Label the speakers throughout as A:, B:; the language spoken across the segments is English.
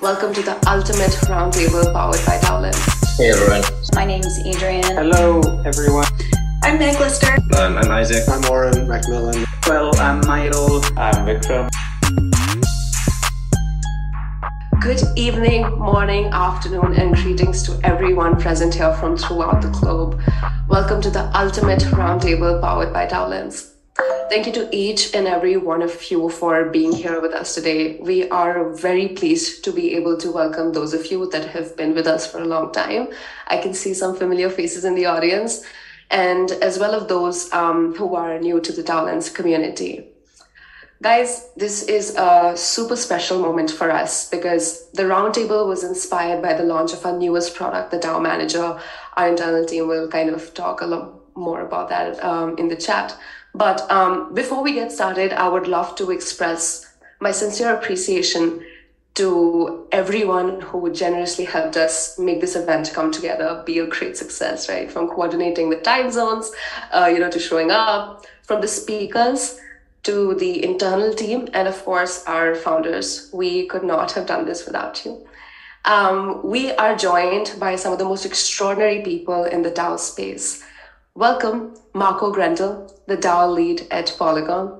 A: Welcome to the Ultimate Roundtable powered by DaoLens.
B: Hey everyone.
C: My name is Adrienne.
D: Hello everyone.
E: I'm Meg Lister.
F: Um, I'm Isaac.
G: I'm Auryn Macmillan.
D: Well, I'm Maidol.
H: I'm Vikram.
A: Good evening, morning, afternoon, and greetings to everyone present here from throughout the globe. Welcome to the Ultimate Roundtable powered by DaoLens. Thank you to each and every one of you for being here with us today. We are very pleased to be able to welcome those of you that have been with us for a long time. I can see some familiar faces in the audience, and as well as those um, who are new to the DaoLens community. Guys, this is a super special moment for us because the roundtable was inspired by the launch of our newest product, the DAO Manager. Our internal team will kind of talk a lot more about that um, in the chat. But um, before we get started, I would love to express my sincere appreciation to everyone who generously helped us make this event come together, be a great success, right? From coordinating the time zones, uh, you know, to showing up, from the speakers to the internal team, and of course, our founders. We could not have done this without you. Um, we are joined by some of the most extraordinary people in the DAO space. Welcome, Marco Grendel, the DAO lead at Polygon,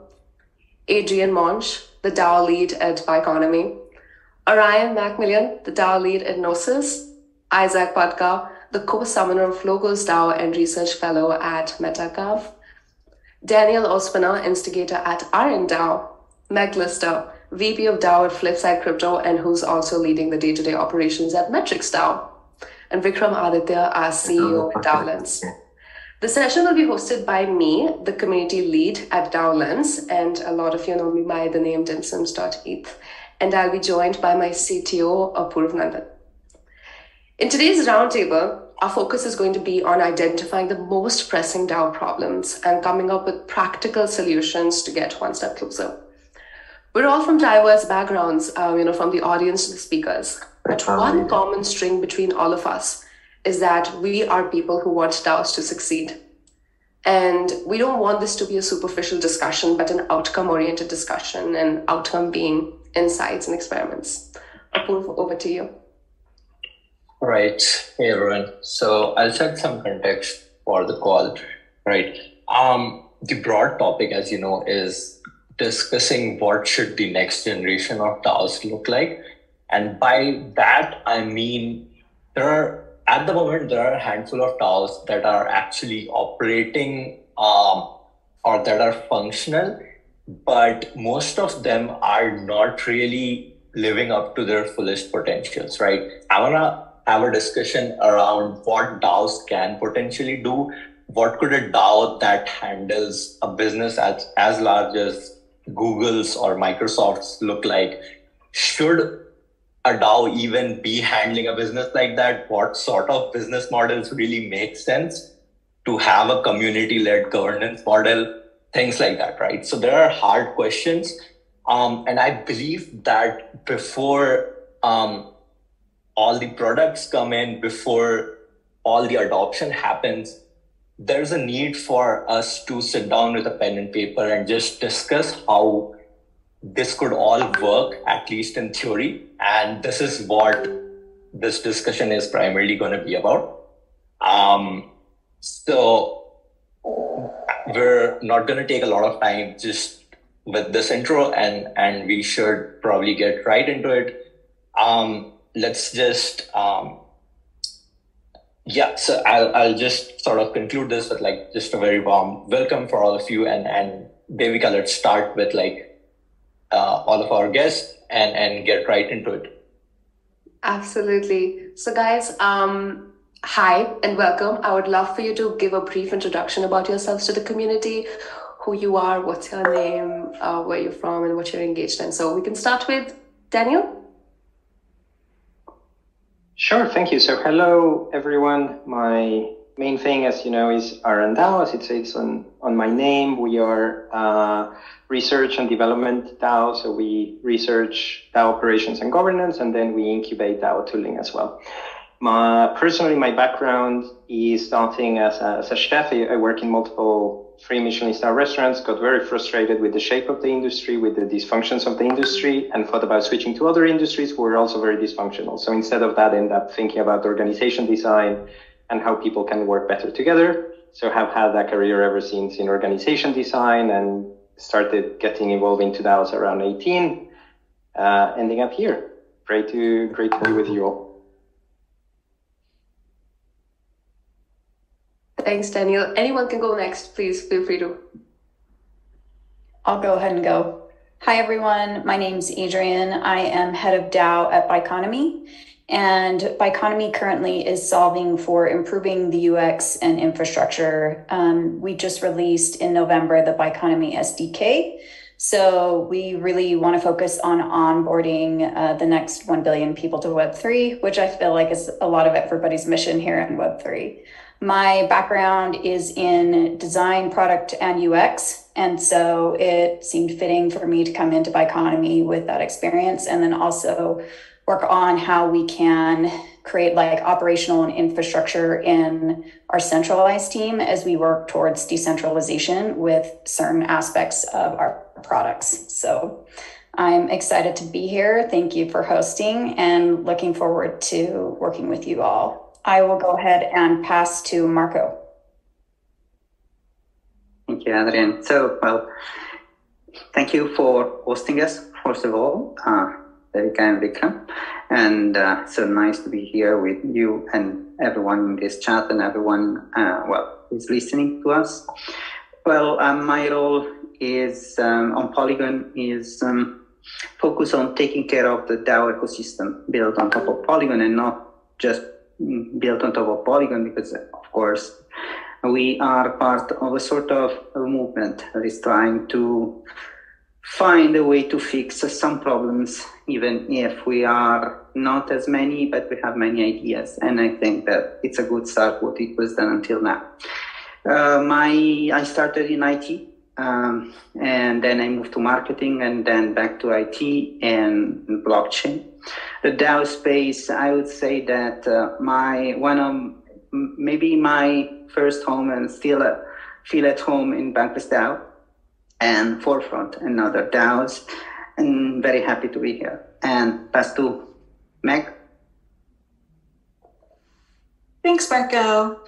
A: Adrienne Moench, the DAO lead at Biconomy, Auryn Macmillan, the DAO lead at Gnosis, Isaac Patka, the co-summoner of Logos DAO and research fellow at MetaGov, Daniel Ospina, instigator at RNDAO, Meg Lister, VP of DAO at Flipside Crypto and who's also leading the day-to-day operations at Metrics DAO, and Vikram Aditya, our CEO at DAO DaoLens. The session will be hosted by me, the community lead at DaoLens, and a lot of you know me by the name dimsums.eth, and I'll be joined by my CTO, Apoorv Nandan. In today's roundtable, our focus is going to be on identifying the most pressing DAO problems and coming up with practical solutions to get one step closer. We're all from diverse backgrounds, uh, you know, from the audience to the speakers. But one common string between all of us is that we are people who want DAOs to succeed. And we don't want this to be a superficial discussion, but an outcome oriented discussion, and outcome being insights and experiments. Apoorv, over to you.
B: All right. Hey, everyone. So I'll set some context for the call, right? Um, the broad topic, as you know, is discussing what should the next generation of DAOs look like. And by that, I mean there are at the moment, there are a handful of DAOs that are actually operating um, or that are functional, but most of them are not really living up to their fullest potentials, right? I want to have a discussion around what DAOs can potentially do. What could a DAO that handles a business as, as large as Google's or Microsoft's look like? Should a DAO even be handling a business like that? What sort of business models really make sense to have a community led governance model? Things like that, right? So there are hard questions. Um, and I believe that before um, all the products come in, before all the adoption happens, there's a need for us to sit down with a pen and paper and just discuss how this could all work, at least in theory. And this is what this discussion is primarily going to be about. Um, so we're not going to take a lot of time just with this intro and, and we should probably get right into it. Um, let's just, um, yeah, so I'll, I'll just sort of conclude this with like just a very warm welcome for all of you. And, and Devika, let's start with like uh, all of our guests and and get right into it.
A: Absolutely. So guys um hi and welcome. I would love for you to give a brief introduction about yourselves to the community who you are what's your name uh, where you're from and what you're engaged in. So we can start with daniel.
D: Sure thank you. So hello everyone. My main thing, as you know, is RNDAO, as it says on, on my name. We are uh, research and development DAO, so we research DAO operations and governance, and then we incubate DAO tooling as well. My, personally, my background is starting as a, as a chef. I, I work in multiple three Michelin star restaurants, got very frustrated with the shape of the industry, with the dysfunctions of the industry, and thought about switching to other industries who were also very dysfunctional. So instead of that, end up thinking about organization design and how people can work better together. So have had that career ever since in organization design and started getting involved into DAOs around 18, uh, ending up here. Great to great to be with you all.
A: Thanks, Daniel. Anyone can go next. Please feel free to.
C: I'll go ahead and go. Hi, everyone. My name's Adrienne. I am head of DAO at Biconomy. And Biconomy currently is solving for improving the UX and infrastructure. Um, we just released in November the Biconomy SDK. So we really want to focus on onboarding uh, the next 1 billion people to Web3, which I feel like is a lot of everybody's mission here in Web3. My background is in design, product, and UX. And so it seemed fitting for me to come into Biconomy with that experience and then also work on how we can create like operational and infrastructure in our centralized team as we work towards decentralization with certain aspects of our products. So I'm excited to be here. Thank you for hosting and looking forward to working with you all. I will go ahead and pass to Marco.
E: Thank you, Adrienne. So, well, thank you for hosting us, first of all, uh, Devika and Vikram. And uh, so nice to be here with you and everyone in this chat and everyone, uh, well, who's listening to us. Well, um, my role is um, on Polygon is um, focus on taking care of the DAO ecosystem built on top of Polygon and not just built on top of Polygon because, of course, we are part of a sort of a movement that is trying to find a way to fix some problems, even if we are not as many, but we have many ideas. And I think that it's a good start what it was done until now. Uh, my I started in IT, um, and then I moved to marketing, and then back to IT and blockchain the DAO space, I would say that uh, my one of maybe my first home and still uh, feel at home in Bankless DAO and Forefront and other DAOs. And very happy to be here. And pass to Meg.
F: Thanks, Marco.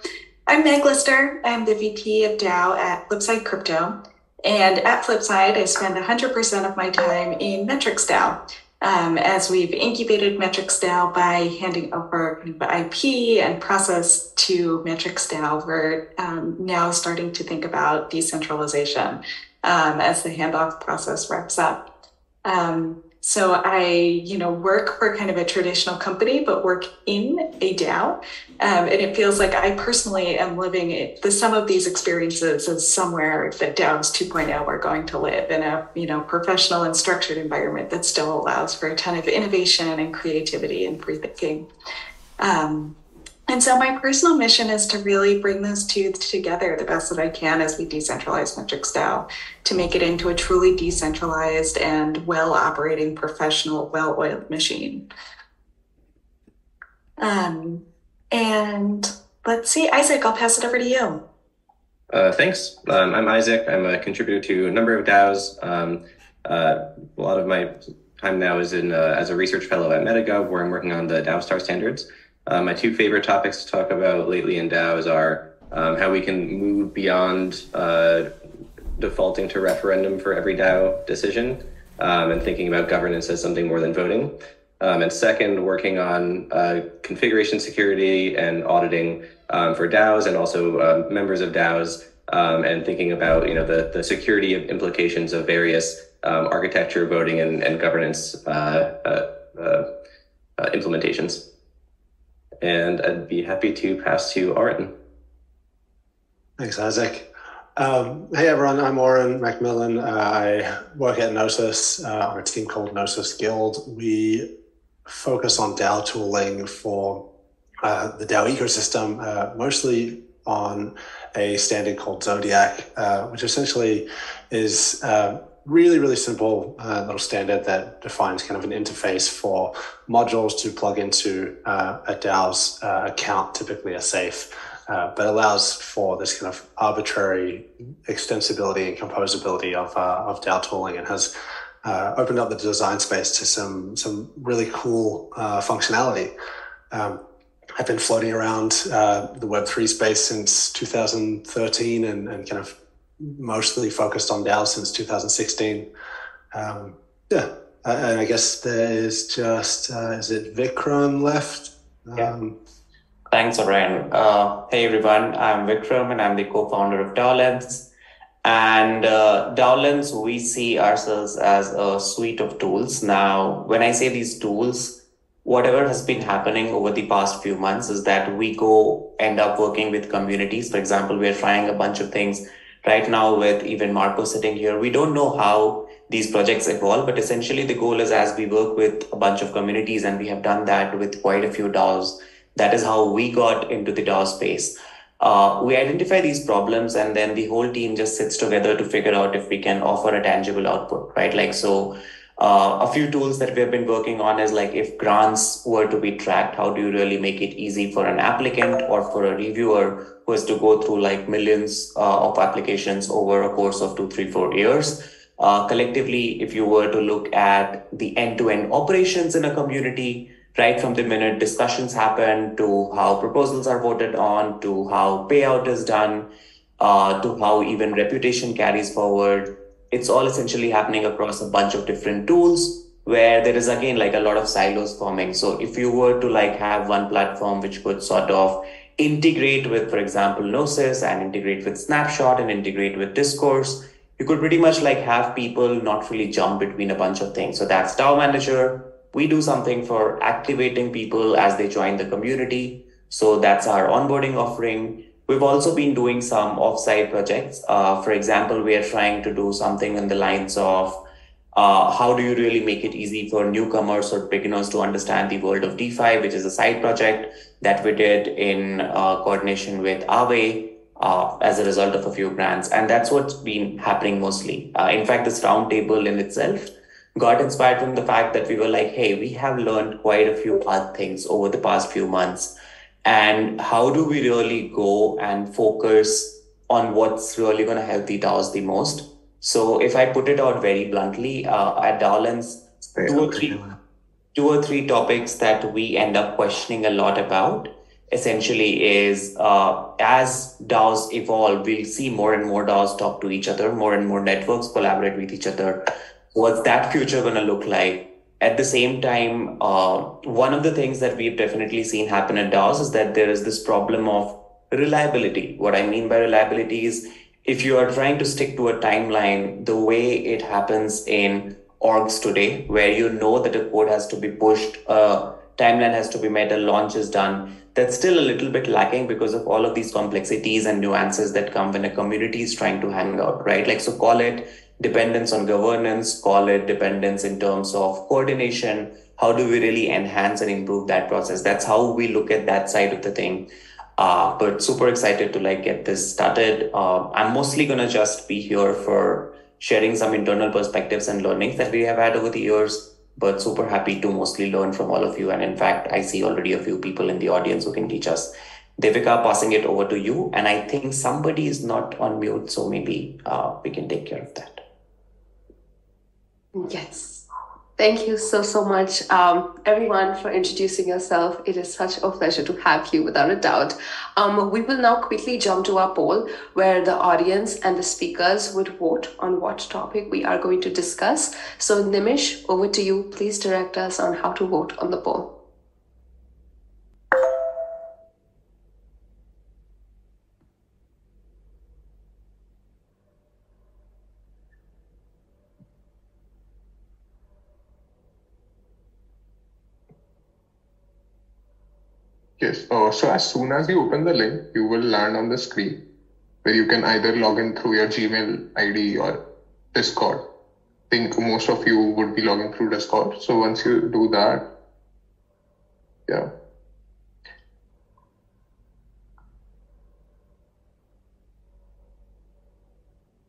F: I'm Meg Lister. I'm the VP of DAO at Flipside Crypto. And at Flipside, I spend 100% of my time in Metrics DAO um, as we've incubated Metrics DAO by handing over IP and process to Metrics DAO, we're um, now starting to think about decentralization um, as the handoff process wraps up. Um, so I, you know, work for kind of a traditional company, but work in a DAO. Um, and it feels like I personally am living it, the sum of these experiences is somewhere that DAOs 2.0 are going to live in a, you know, professional and structured environment that still allows for a ton of innovation and creativity and free thinking. Um, and so my personal mission is to really bring those two together the best that I can as we decentralize Metrics DAO to make it into a truly decentralized and well operating professional, well oiled machine. Um, and let's see, Isaac, I'll pass it over to you.
G: Uh, thanks. Um, I'm Isaac. I'm a contributor to a number of DAOs. Um, uh, a lot of my time now is in uh, as a research fellow at MetaGov, where I'm working on the DAOstar standards. Uh, my two favorite topics to talk about lately in DAOs are um, how we can move beyond uh, defaulting to referendum for every DAO decision um, and thinking about governance as something more than voting. Um, and second, working on uh, configuration security and auditing um, for DAOs and also uh, members of DAOs um, and thinking about you know the, the security implications of various um, architecture, voting, and, and governance uh, uh, implementations and I'd be happy to pass to Auryn.
H: Thanks, Isaac. Um, hey everyone, I'm Auryn Macmillan. I work at Gnosis uh, on a team called Gnosis Guild. We focus on DAO tooling for uh, the DAO ecosystem, uh, mostly on a standard called Zodiac, uh, which essentially is uh, really, really simple uh, little standard that defines kind of an interface for modules to plug into uh, a DAO's uh, account, typically a safe. uh, but allows for this kind of arbitrary extensibility and composability of, uh, of DAO tooling and has uh, opened up the design space to some, some really cool functionality. Um, I've been floating around the Web3 space since 2013 and, and kind of mostly focused on DAO since 2016. Um, yeah, and I guess there is just, is it Vikram left?
I: Yeah. Um, Thanks, Auryn. Uh, hey, everyone. I'm Vikram, and I'm the co-founder of DAOlens. And uh, DAOlens, we see ourselves as a suite of tools. Now, when I say these tools, whatever has been happening over the past few months is that we go end up working with communities. For example, we're trying a bunch of things right now with even Marco sitting here. We don't know how these projects evolve, but essentially the goal is as we work with a bunch of communities, and we have done that with quite a few DAOs that is how we got into the DAO space. Uh, we identify these problems and then the whole team just sits together to figure out if we can offer a tangible output, right? Like, so uh, a few tools that we have been working on is like if grants were to be tracked, how do you really make it easy for an applicant or for a reviewer who has to go through like millions uh, of applications over a course of two, three, four years? Uh, collectively, if you were to look at the end to end operations in a community, right from the minute discussions happen to how proposals are voted on to how payout is done uh, to how even reputation carries forward it's all essentially happening across a bunch of different tools where there is again like a lot of silos forming so if you were to like have one platform which could sort of integrate with for example gnosis and integrate with snapshot and integrate with discourse you could pretty much like have people not really jump between a bunch of things so that's DAO manager we do something for activating people as they join the community. So that's our onboarding offering. We've also been doing some offsite projects. Uh, for example, we are trying to do something in the lines of uh, how do you really make it easy for newcomers or beginners to understand the world of DeFi, which is a side project that we did in uh, coordination with Aave uh, as a result of a few grants. And that's what's been happening mostly. Uh, in fact, this roundtable in itself got inspired from the fact that we were like, hey, we have learned quite a few hard things over the past few months. And how do we really go and focus on what's really going to help the DAOs the most? So if I put it out very bluntly, uh, at DAOlens, two or three, two or three topics that we end up questioning a lot about essentially is uh, as DAOs evolve, we'll see more and more DAOs talk to each other, more and more networks collaborate with each other what's that future going to look like? At the same time, uh, one of the things that we've definitely seen happen at DAOs is that there is this problem of reliability. What I mean by reliability is if you are trying to stick to a timeline, the way it happens in orgs today, where you know that a code has to be pushed, a timeline has to be met, a launch is done, that's still a little bit lacking because of all of these complexities and nuances that come when a community is trying to hang out, right? Like, so call it dependence on governance, call it dependence in terms of coordination. How do we really enhance and improve that process? That's how we look at that side of the thing. Uh, but super excited to like get this started. Uh, I'm mostly gonna just be here for sharing some internal perspectives and learnings that we have had over the years. But super happy to mostly learn from all of you. And in fact, I see already a few people in the audience who can teach us. Devika, passing it over to you. And I think somebody is not on mute, so maybe uh, we can take care of that.
A: Yes. Thank you so, so much, um, everyone, for introducing yourself. It is such a pleasure to have you, without a doubt. Um, we will now quickly jump to our poll where the audience and the speakers would vote on what topic we are going to discuss. So, Nimish, over to you. Please direct us on how to vote on the poll.
J: Yes. Uh, so as soon as you open the link, you will land on the screen where you can either log in through your Gmail ID or Discord. I think most of you would be logging through Discord. So once you do that, yeah.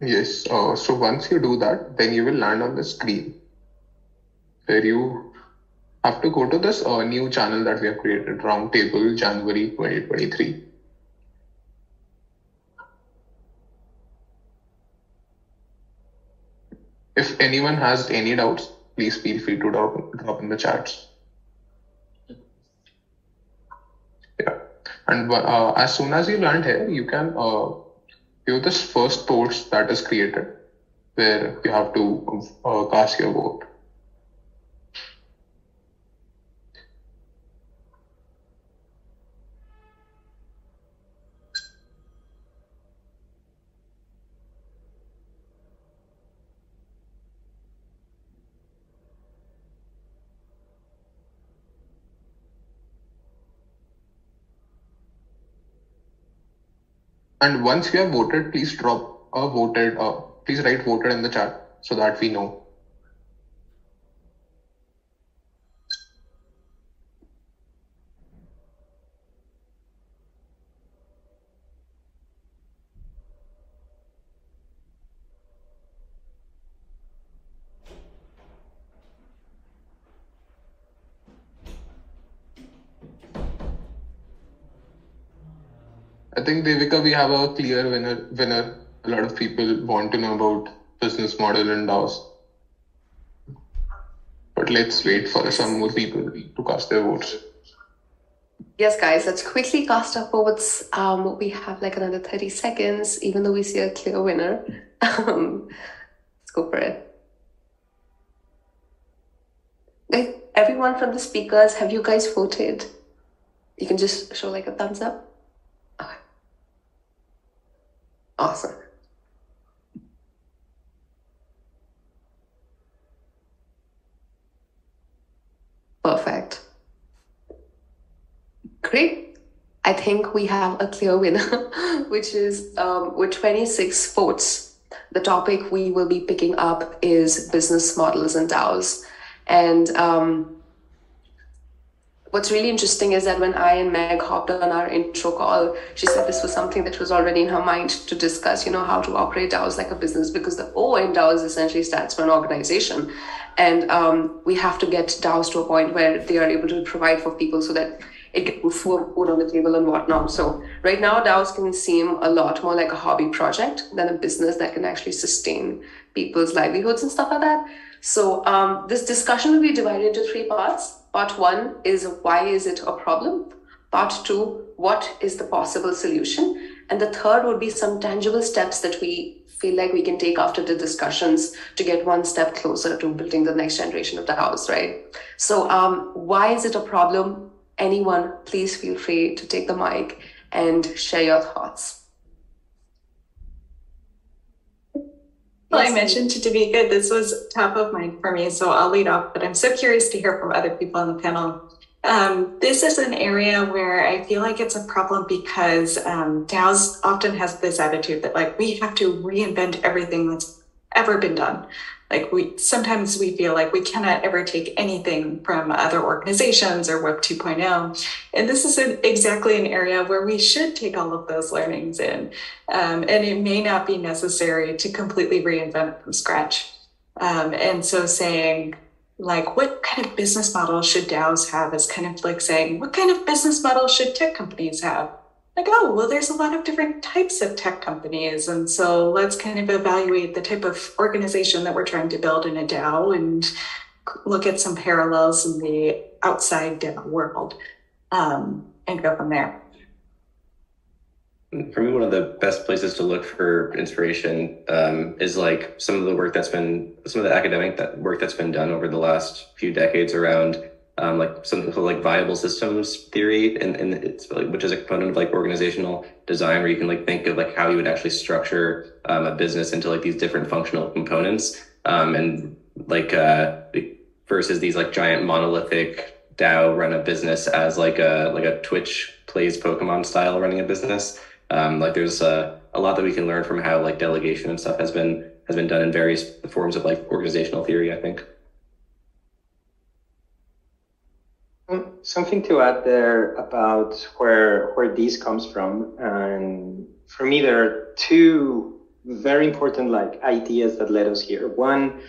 J: Yes. Uh, so once you do that, then you will land on the screen where you have to go to this uh, new channel that we have created, Roundtable January 2023. If anyone has any doubts, please feel free to drop, drop in the chats. Yeah. And uh, as soon as you land here, you can uh, view this first post that is created where you have to uh, cast your vote. And once you have voted, please drop a voted, uh, please write voted in the chat so that we know. Think Devika, we have a clear winner. Winner. A lot of people want to know about business model and DAOs. But let's wait for some more people to cast their votes.
A: Yes, guys, let's quickly cast our votes. Um, we have like another 30 seconds, even though we see a clear winner. Um, let's go for it. everyone from the speakers, have you guys voted? You can just show like a thumbs up. Awesome. Perfect. Great. I think we have a clear winner, which is um, with 26 votes. The topic we will be picking up is business models and DAOs. And um, what's really interesting is that when I and Meg hopped on our intro call, she said this was something that was already in her mind to discuss, you know, how to operate DAOs like a business because the O in DAOs essentially stands for an organization. And um, we have to get DAOs to a point where they are able to provide for people so that it can put food on the table and whatnot. So right now, DAOs can seem a lot more like a hobby project than a business that can actually sustain people's livelihoods and stuff like that. So um, this discussion will be divided into three parts. Part one is why is it a problem? Part two, what is the possible solution? And the third would be some tangible steps that we feel like we can take after the discussions to get one step closer to building the next generation of the house, right? So um, why is it a problem? Anyone, please feel free to take the mic and share your thoughts.
F: Well, I mentioned to Devika, this was top of mind for me, so I'll lead off, but I'm so curious to hear from other people on the panel. Um, this is an area where I feel like it's a problem because um, DAOs often has this attitude that like we have to reinvent everything that's ever been done like we sometimes we feel like we cannot ever take anything from other organizations or web 2.0 and this is an, exactly an area where we should take all of those learnings in. Um, and it may not be necessary to completely reinvent from scratch. Um, and so saying like what kind of business model should DAOs have is kind of like saying what kind of business model should tech companies have like, oh, well, there's a lot of different types of tech companies. And so let's kind of evaluate the type of organization that we're trying to build in a DAO and look at some parallels in the outside DAO world um, and go from there.
G: For me, one of the best places to look for inspiration um, is like some of the work that's been, some of the academic that work that's been done over the last few decades around um, like something called like viable systems theory, and, and it's like, which is a component of like organizational design, where you can like think of like how you would actually structure um, a business into like these different functional components, um, and like uh, versus these like giant monolithic DAO run a business as like a like a Twitch plays Pokemon style running a business. Um, like there's a, a lot that we can learn from how like delegation and stuff has been has been done in various forms of like organizational theory. I think.
D: Something to add there about where where this comes from. And for me there are two very important like ideas that led us here. One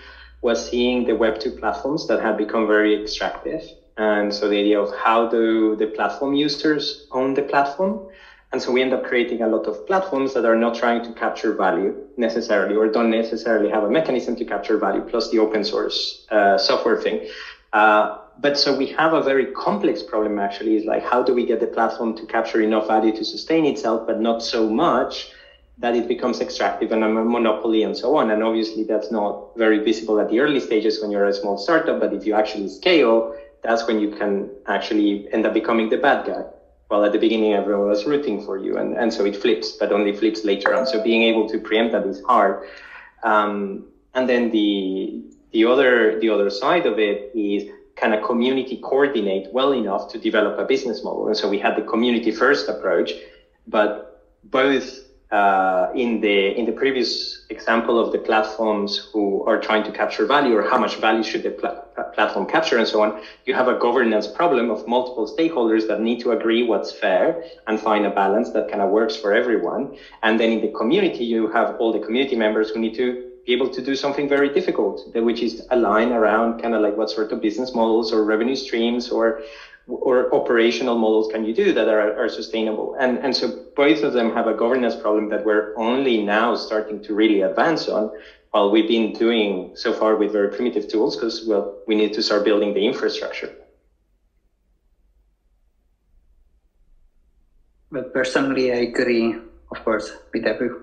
D: was seeing the web 2 platforms that had become very extractive and so the idea of how do the platform users own the platform. And so we end up creating a lot of platforms that are not trying to capture value necessarily or don't necessarily have a mechanism to capture value, plus the open source uh, software thing. Uh, but so we have a very complex problem actually is like how do we get the platform to capture enough value to sustain itself, but not so much that it becomes extractive and a monopoly and so on. And obviously that's not very visible at the early stages when you're a small startup, but if you actually scale, that's when you can actually end up becoming the bad guy. Well, at the beginning, everyone was rooting for you. And, and so it flips, but only flips later on. So being able to preempt that is hard. Um, and then the, the other, the other side of it is kind of community coordinate well enough to develop a business model. And so we had the community first approach, but both uh, in the in the previous example of the platforms who are trying to capture value or how much value should the pl- platform capture and so on, you have a governance problem of multiple stakeholders that need to agree what's fair and find a balance that kind of works for everyone. And then in the community, you have all the community members who need to be able to do something very difficult, which is align around kind of like what sort of business models or revenue streams or or operational models can you do that are, are sustainable? And, and so both of them have a governance problem that we're only now starting to really advance on while we've been doing so far with very primitive tools because, well, we need to start building the infrastructure.
E: But personally, I agree, of course, with everything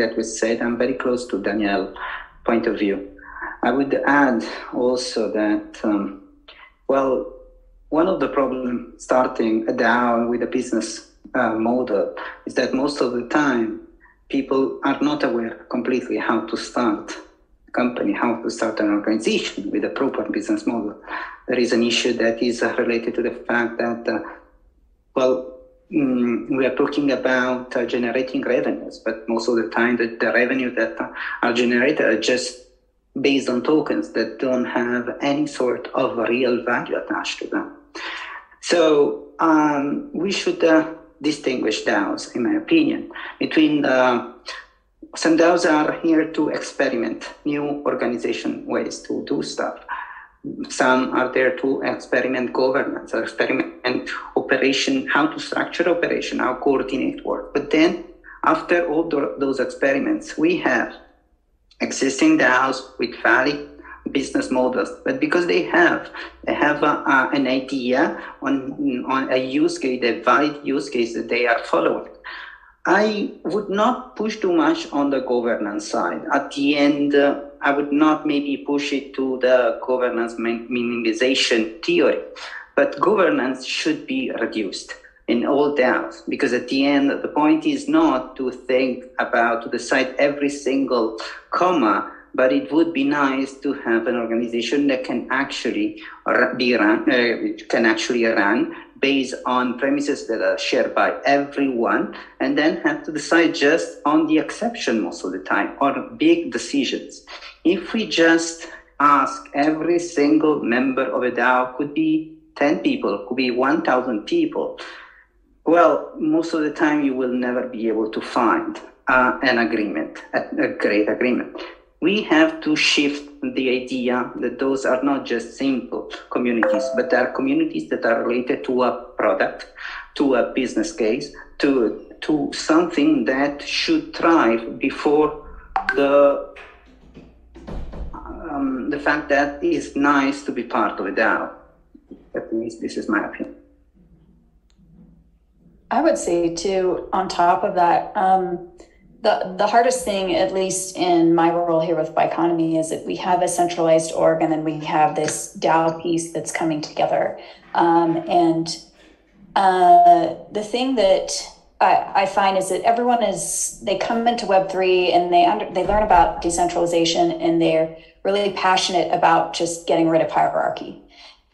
E: that was said. I'm very close to Daniel's point of view. I would add also that, um, well, one of the problems starting a DAO with a business uh, model is that most of the time people are not aware completely how to start a company, how to start an organization with a proper business model. There is an issue that is related to the fact that, uh, well, mm, we are talking about uh, generating revenues, but most of the time the, the revenue that are generated are just based on tokens that don't have any sort of real value attached to them. So um, we should uh, distinguish DAOs, in my opinion, between the some DAOs are here to experiment new organization ways to do stuff. Some are there to experiment governance, experiment and operation, how to structure operation, how coordinate work. But then after all those experiments, we have existing DAOs with valid business models, but because they have they have a, a, an idea on on a use case, a valid use case that they are following. I would not push too much on the governance side. At the end, uh, I would not maybe push it to the governance minimization theory, but governance should be reduced in all DAOs because at the end, the point is not to think about to decide every single comma but it would be nice to have an organization that can actually be run, uh, can actually run based on premises that are shared by everyone, and then have to decide just on the exception most of the time or big decisions. If we just ask every single member of a DAO, could be 10 people, could be 1,000 people, well, most of the time you will never be able to find uh, an agreement, a, a great agreement. We have to shift the idea that those are not just simple communities, but are communities that are related to a product, to a business case, to to something that should thrive before the um, the fact that it's nice to be part of a DAO. At least this is my opinion.
C: I would say too, on top of that, um, the, the hardest thing, at least in my role here with Biconomy, is that we have a centralized org and then we have this DAO piece that's coming together. Um, and uh, the thing that I, I, find is that everyone is they come into Web three and they under, they learn about decentralization and they're really passionate about just getting rid of hierarchy.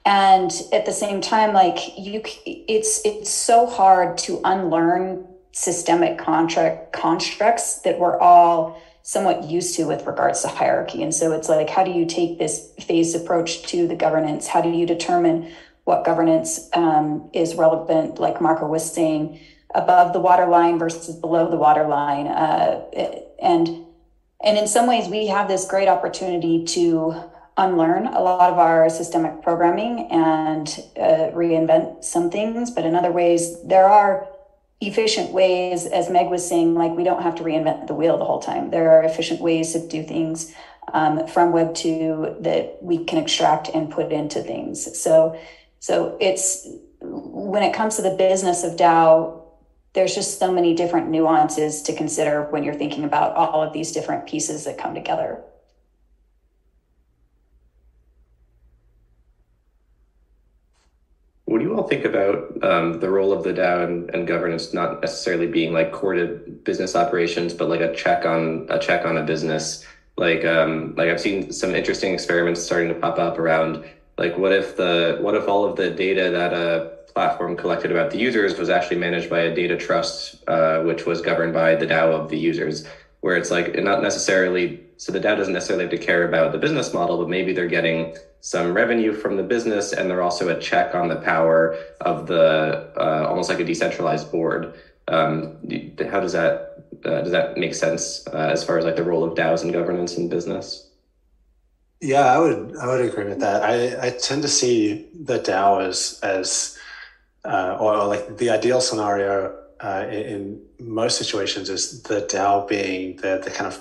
C: And at the same time, like you, it's it's so hard to unlearn systemic contract constructs that we're all somewhat used to with regards to hierarchy. And so it's like, how do you take this phased approach to the governance? How do you determine what governance um, is relevant, like Marco was saying, above the waterline versus below the waterline? Uh, and and in some ways, we have this great opportunity to unlearn a lot of our systemic programming and uh, reinvent some things. But in other ways, there are efficient ways, as Meg was saying, like we don't have to reinvent the wheel the whole time. There are efficient ways to do things um, from Web two that we can extract and put into things. So, so it's when it comes to the business of DAO, there's just so many different nuances to consider when you're thinking about all of these different pieces that come together.
G: What do you all think about um, the role of the DAO and, and, governance not necessarily being like core to business operations, but like a check on a check on a business? Like um, like I've seen some interesting experiments starting to pop up around like what if the what if all of the data that a platform collected about the users was actually managed by a data trust, uh, which was governed by the DAO of the users, where it's like not necessarily so the DAO doesn't necessarily have to care about the business model, but maybe they're getting some revenue from the business, and they're also a check on the power of the uh, almost like a decentralized board. Um, how does that uh, does that make sense uh, as far as like the role of DAOs and governance in business?
H: Yeah, I would I would agree with that. I, I tend to see the DAO as as uh, or, like the ideal scenario uh, in, in, most situations is the DAO being the the kind of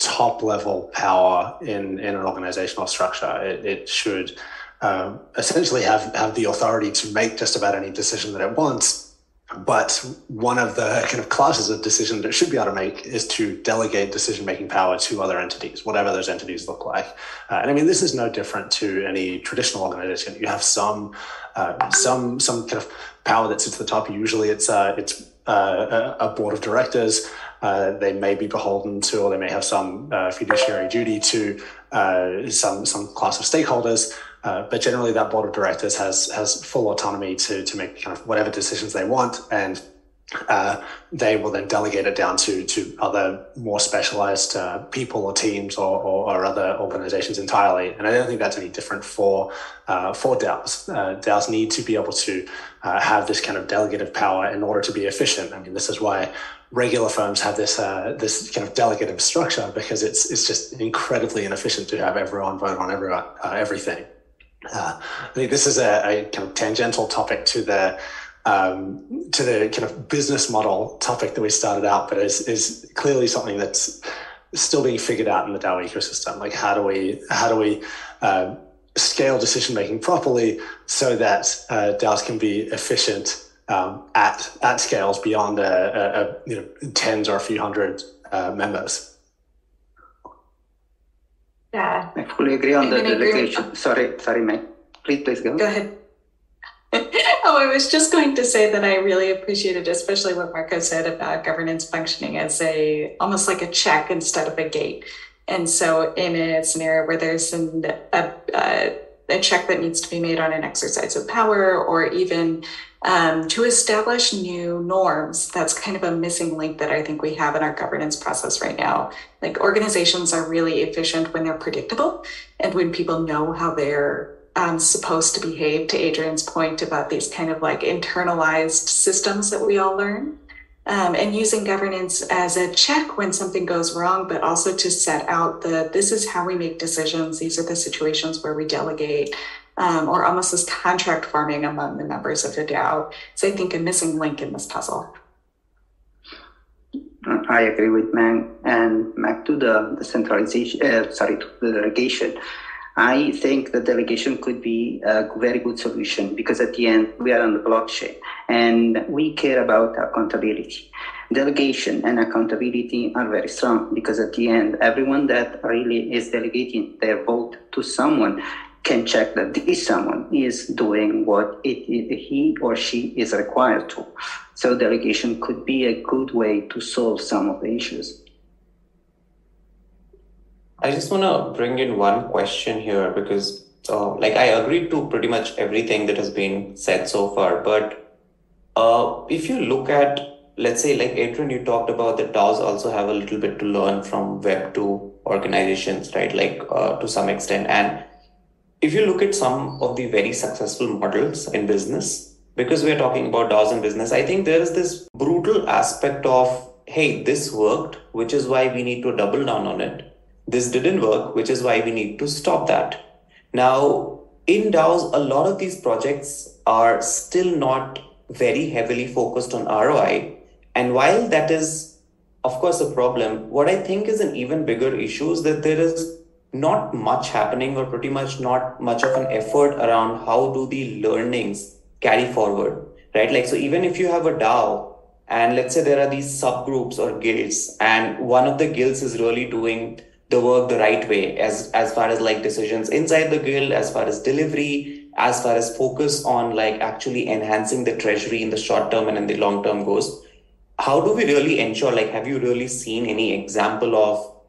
H: top level power in, in an organizational structure. It, it should um, essentially have, have the authority to make just about any decision that it wants. But one of the kind of classes of decision that should be able to make is to delegate decision making power to other entities, whatever those entities look like. Uh, and I mean, this is no different to any traditional organization. You have some uh, some some kind of power that sits at the top. Usually, it's uh, it's uh, a board of directors uh, they may be beholden to, or they may have some uh, fiduciary duty to uh, some some class of stakeholders. Uh, but generally, that board of directors has has full autonomy to to make kind of whatever decisions they want, and uh, they will then delegate it down to to other more specialized uh, people or teams or, or, or, other organizations entirely. And I don't think that's any different for uh, for DAOs. Uh, DAOs need to be able to uh, have this kind of delegative power in order to be efficient. I mean, this is why regular firms have this this kind of delegative structure because it's it's just incredibly inefficient to have everyone vote on everyone everything. I think this is a, a kind of tangential topic to the um, to the kind of business model topic that we started out, but is, is clearly something that's still being figured out in the DAO ecosystem. Like how do we how do we uh, scale decision making properly so that uh, DAOs can be efficient um, at at scales beyond a, a, a, you know tens or a few hundred uh, members.
F: Yeah,
E: I fully agree on the delegation. Sorry, sorry, Mike. Please, please go.
F: Go ahead. oh, I was just going to say that I really appreciated, especially what Marco said about governance functioning as a almost like a check instead of a gate. And so, in a scenario where there's an, a, a, a check that needs to be made on an exercise of power, or even um, to establish new norms, that's kind of a missing link that I think we have in our governance process right now. Like organizations are really efficient when they're predictable and when people know how they're um, supposed to behave, to Adrienne's point about these kind of like internalized systems that we all learn. Um, and using governance as a check when something goes wrong, but also to set out the this is how we make decisions. These are the situations where we delegate, um, or almost as contract forming among the members of the DAO. So I think a missing link in this puzzle.
E: I agree with Meg and back to the, the centralization, uh, sorry, to the delegation. I think the delegation could be a very good solution because at the end we are on the blockchain and we care about accountability. Delegation and accountability are very strong because at the end, everyone that really is delegating their vote to someone can check that this someone is doing what it, he or she is required to. So delegation could be a good way to solve some of the issues.
I: I just want to bring in one question here because, uh, like, I agree to pretty much everything that has been said so far. But uh, if you look at, let's say, like Adrienne, you talked about that DAOs also have a little bit to learn from Web two organizations, right? Like uh, to some extent. And if you look at some of the very successful models in business, because we're talking about DAOs in business, I think there is this brutal aspect of, hey, this worked, which is why we need to double down on it this didn't work, which is why we need to stop that. Now, in DAOs, a lot of these projects are still not very heavily focused on ROI. And while that is, of course, a problem, what I think is an even bigger issue is that there is not much happening or pretty much not much of an effort around how do the learnings carry forward, right? Like, so even if you have a DAO and let's say there are these subgroups or guilds and one of the guilds is really doing the work the right way as, as far as like decisions inside the guild, as far as delivery, as far as focus on like actually enhancing the treasury in the short term and in the long term goes how do we really ensure like have you really seen any example of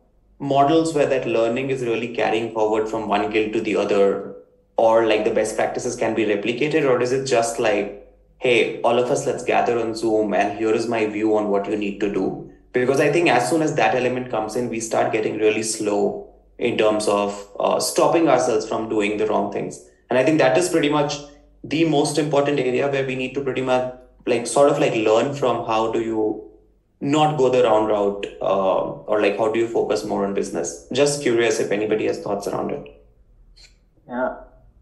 I: models where that learning is really carrying forward from one guild to the other or like the best practices can be replicated or is it just like hey all of us let's gather on zoom and here is my view on what you need to do? Because i think as soon as that element comes in we start getting really slow in terms of uh, stopping ourselves from doing the wrong things. And i think that is pretty much the most important area where we need to pretty much like sort of like learn from how do you not go the round route uh, or like how do you focus more on business? Just curious if anybody has thoughts around it.
D: Yeah.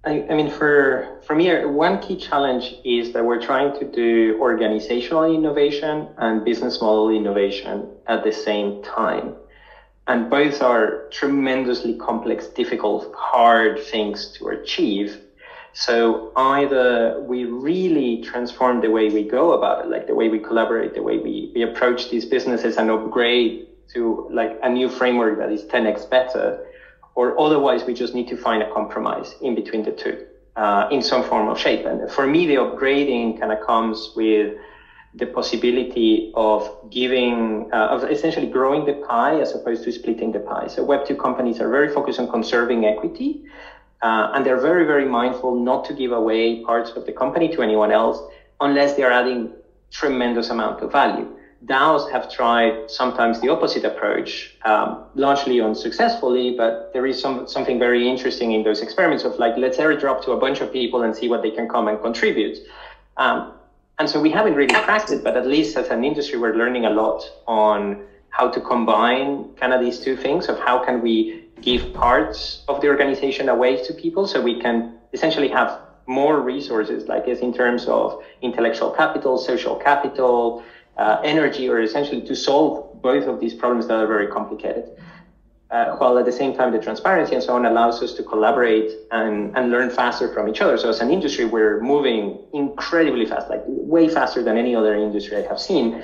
D: I, I mean for for me one key challenge is that we're trying to do organizational innovation and business model innovation at the same time. And both are tremendously complex difficult hard things to achieve so either we really transform the way we go about it, like the way we collaborate, the way we, we approach these businesses and upgrade to like a new framework that is 10x better, or otherwise we just need to find a compromise in between the two uh, in some form of shape. And for me, the upgrading kind of comes with the possibility of giving, uh, of essentially growing the pie as opposed to splitting the pie. So Web2 companies are very focused on conserving equity uh, and they're very, very mindful not to give away parts of the company to anyone else unless they're adding tremendous amount of value. DAOs have tried sometimes the opposite approach, um, largely unsuccessfully, but there is some, something very interesting in those experiments of like, let's airdrop to a bunch of people and see what they can come and contribute. Um, and so we haven't really cracked it, but at least as an industry, we're learning a lot on how to combine kind of these two things of how can we give parts of the organization away to people so we can essentially have more resources, like as in terms of intellectual capital, social capital, uh, energy, or essentially to solve both of these problems that are very complicated. Uh, while at the same time, the transparency and so on allows us to collaborate and, and learn faster from each other. So as an industry, we're moving incredibly fast, like way faster than any other industry I have seen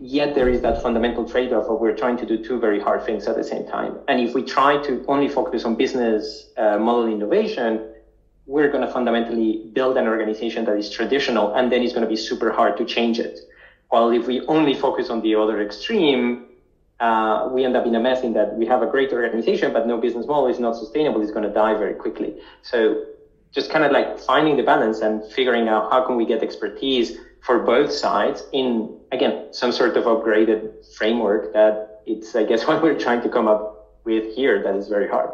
D: yet there is that fundamental trade-off of we're trying to do two very hard things at the same time. And if we try to only focus on business uh, model innovation, we're going to fundamentally build an organization that is traditional, and then it's going to be super hard to change it. While if we only focus on the other extreme, uh, we end up in a mess in that we have a great organization, but no business model is not sustainable. It's going to die very quickly. So just kind of like finding the balance and figuring out how can we get expertise for both sides in again some sort of upgraded framework that it's i guess what we're trying to come up with here that is very hard.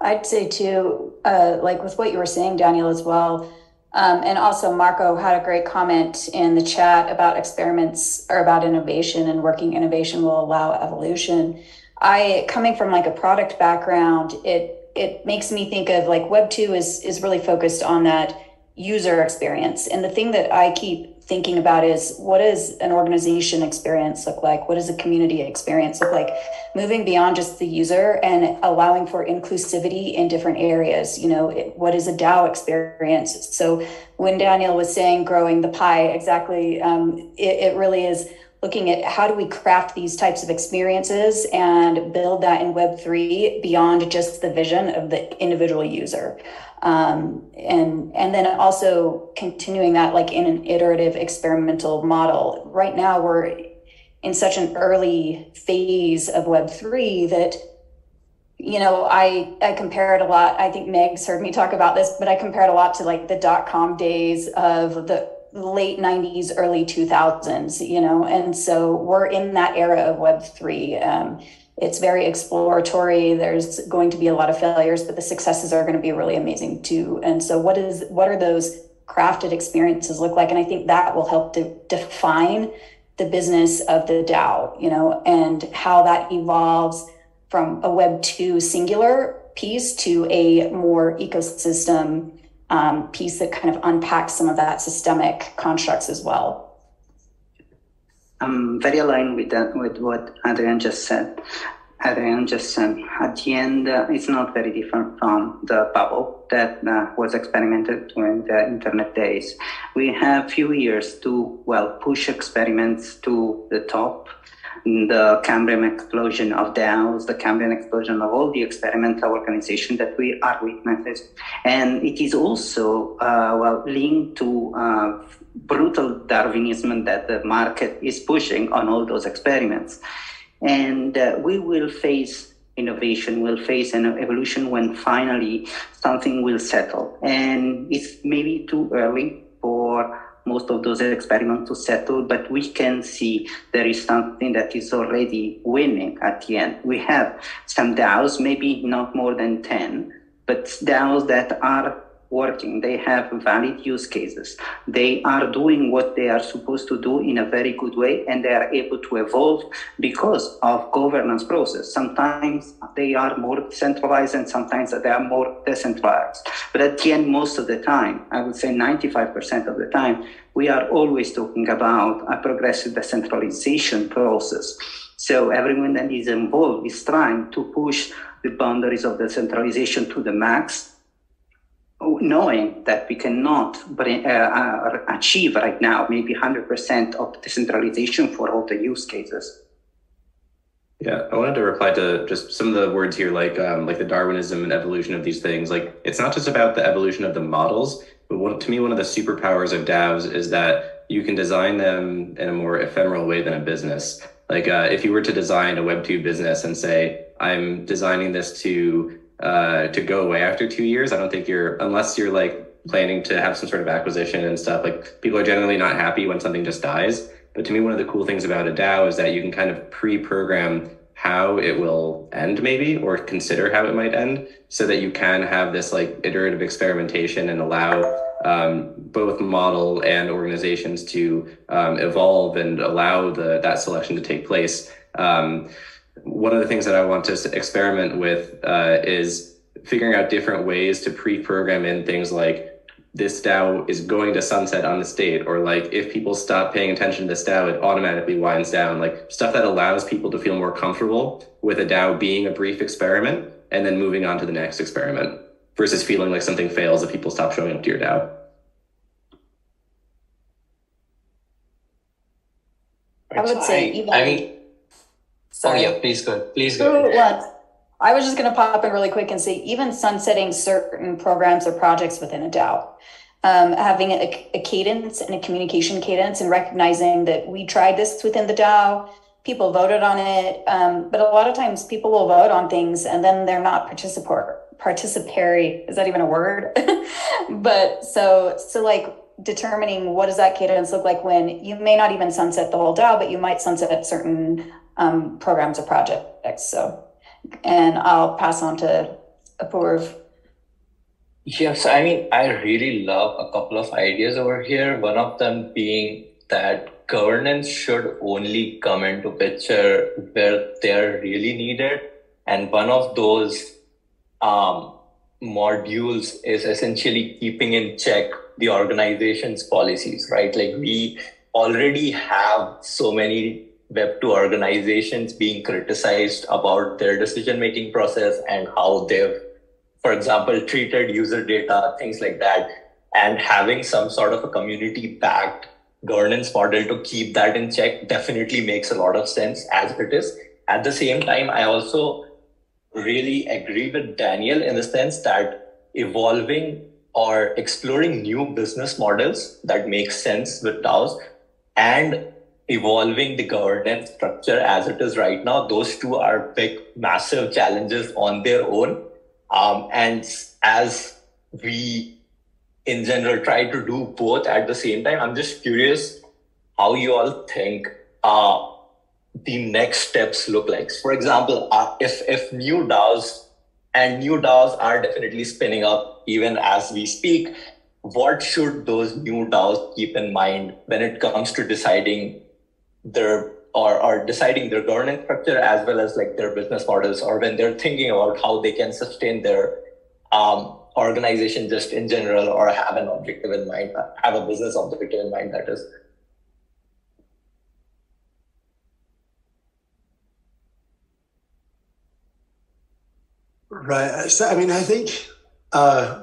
C: I'd say too uh, like with what you were saying daniel as well um, and also marco had a great comment in the chat about experiments or about innovation and working innovation will allow evolution. I coming from like a product background it it makes me think of like web 2 is is really focused on that user experience. And the thing that I keep thinking about is what does an organization experience look like? What does a community experience look like? Moving beyond just the user and allowing for inclusivity in different areas. You know, it, what is a DAO experience? So when Daniel was saying growing the pie, exactly, um, it, it really is looking at how do we craft these types of experiences and build that in web3 beyond just the vision of the individual user. Um, and and then also continuing that like in an iterative experimental model. Right now we're in such an early phase of web3 that you know i i compare it a lot. I think meg's heard me talk about this but i compare it a lot to like the dot-com days of the late 90s early 2000s you know and so we're in that era of web3 um, it's very exploratory. There's going to be a lot of failures but the successes are going to be really amazing too. And so what is what are those crafted experiences look like? And i think that will help to define the business of the dao you know and how that evolves from a web 2 singular piece to a more ecosystem um, piece that kind of unpacks some of that systemic constructs as well.
E: I'm very aligned with that, with what Adrienne just said. Adrienne just said at the end, uh, it's not very different from the bubble that uh, was experimented during the internet days. We have few years to, well, push experiments to the top. The Cambrian explosion of DAOs, the Cambrian explosion of all the experimental organization that we are witnesses. And it is also, uh, well, linked to uh, brutal Darwinism that the market is pushing on all those experiments. And uh, we will face innovation, we'll face an evolution when finally something will settle. And it's maybe too early for most of those experiments to settle, but we can see there is something that is already winning at the end. We have some DAOs, maybe not more than 10, but DAOs that are working. They have valid use cases. They are doing what they are supposed to do in a very good way, and they are able to evolve because of governance process. Sometimes they are more centralized, and sometimes they are more decentralized. But at the end, most of the time, I would say 95% of the time, we are always talking about a progressive decentralization process. So everyone that is involved is trying to push the boundaries of decentralization to the max knowing that we cannot bring, uh, uh, achieve right now maybe 100% of decentralization for all the use cases.
G: Yeah, I wanted to reply to just some of the words here, like um, like the Darwinism and evolution of these things. Like, it's not just about the evolution of the models, but one, to me, one of the superpowers of DAOs is that you can design them in a more ephemeral way than a business. Like, uh, if you were to design a Web2 business and say, I'm designing this to uh, to go away after two years. I don't think you're, unless you're like planning to have some sort of acquisition and stuff, like people are generally not happy when something just dies. But to me, one of the cool things about a DAO is that you can kind of pre program how it will end, maybe, or consider how it might end, so that you can have this like iterative experimentation and allow um, both model and organizations to um, evolve and allow the that selection to take place. Um, one of the things that I want to experiment with uh, is figuring out different ways to pre-program in things like this DAO is going to sunset on the date, or like if people stop paying attention to this DAO, it automatically winds down. Like stuff that allows people to feel more comfortable with a DAO being a brief experiment and then moving on to the next experiment versus feeling like something fails if people stop showing up to your DAO.
C: I would say even.
B: I mean, Sorry. Oh yeah, please go. Please go.
C: I was just going to pop in really quick and say, even sunsetting certain programs or projects within a DAO, um, having a, a, cadence and a communication cadence, and recognizing that we tried this within the DAO, people voted on it, um, but a lot of times people will vote on things and then they're not participatory. Participatory is that even a word? but so so like determining what does that cadence look like when you may not even sunset the whole DAO, but you might sunset certain um, programs or projects. So, and I'll pass on to Apoorv.
B: Yes, I mean, I really love a couple of ideas over here. One of them being that governance should only come into picture where they're really needed. And one of those um, modules is essentially keeping in check the organization's policies, right? Like we already have so many Web2 organizations being criticized about their decision making process and how they've, for example, treated user data, things like that. And having some sort of a community backed governance model to keep that in check definitely makes a lot of sense as it is. At the same time, I also really agree with Daniel in the sense that evolving or exploring new business models that make sense with DAOs and evolving the governance structure as it is right now, those two are big, massive challenges on their own. Um, and as we in general try to do both at the same time, I'm just curious how you all think uh, the next steps look like. For example, uh, if, if new DAOs and new DAOs are definitely spinning up even as we speak, what should those new DAOs keep in mind when it comes to deciding their or, or deciding their governance structure as well as like their business models or when they're thinking about how they can sustain their um, organization just in general or have an objective in mind, have a business objective in mind, that is.
H: Right. So, I mean, I think uh,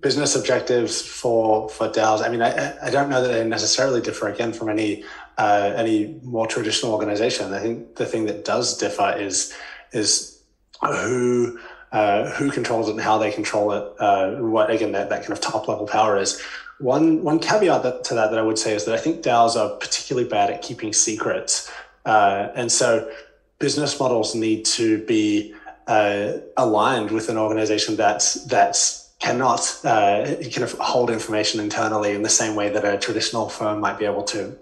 H: business objectives for for DAOs. I mean, I, I don't know that they necessarily differ again from any uh, any more traditional organization. I think the thing that does differ is is who uh, who controls it and how they control it. Uh, what again that, that kind of top level power is. One one caveat that, to that that I would say is that I think DAOs are particularly bad at keeping secrets, uh, and so business models need to be uh, aligned with an organization that's that's cannot uh, kind of hold information internally in the same way that a traditional firm might be able to.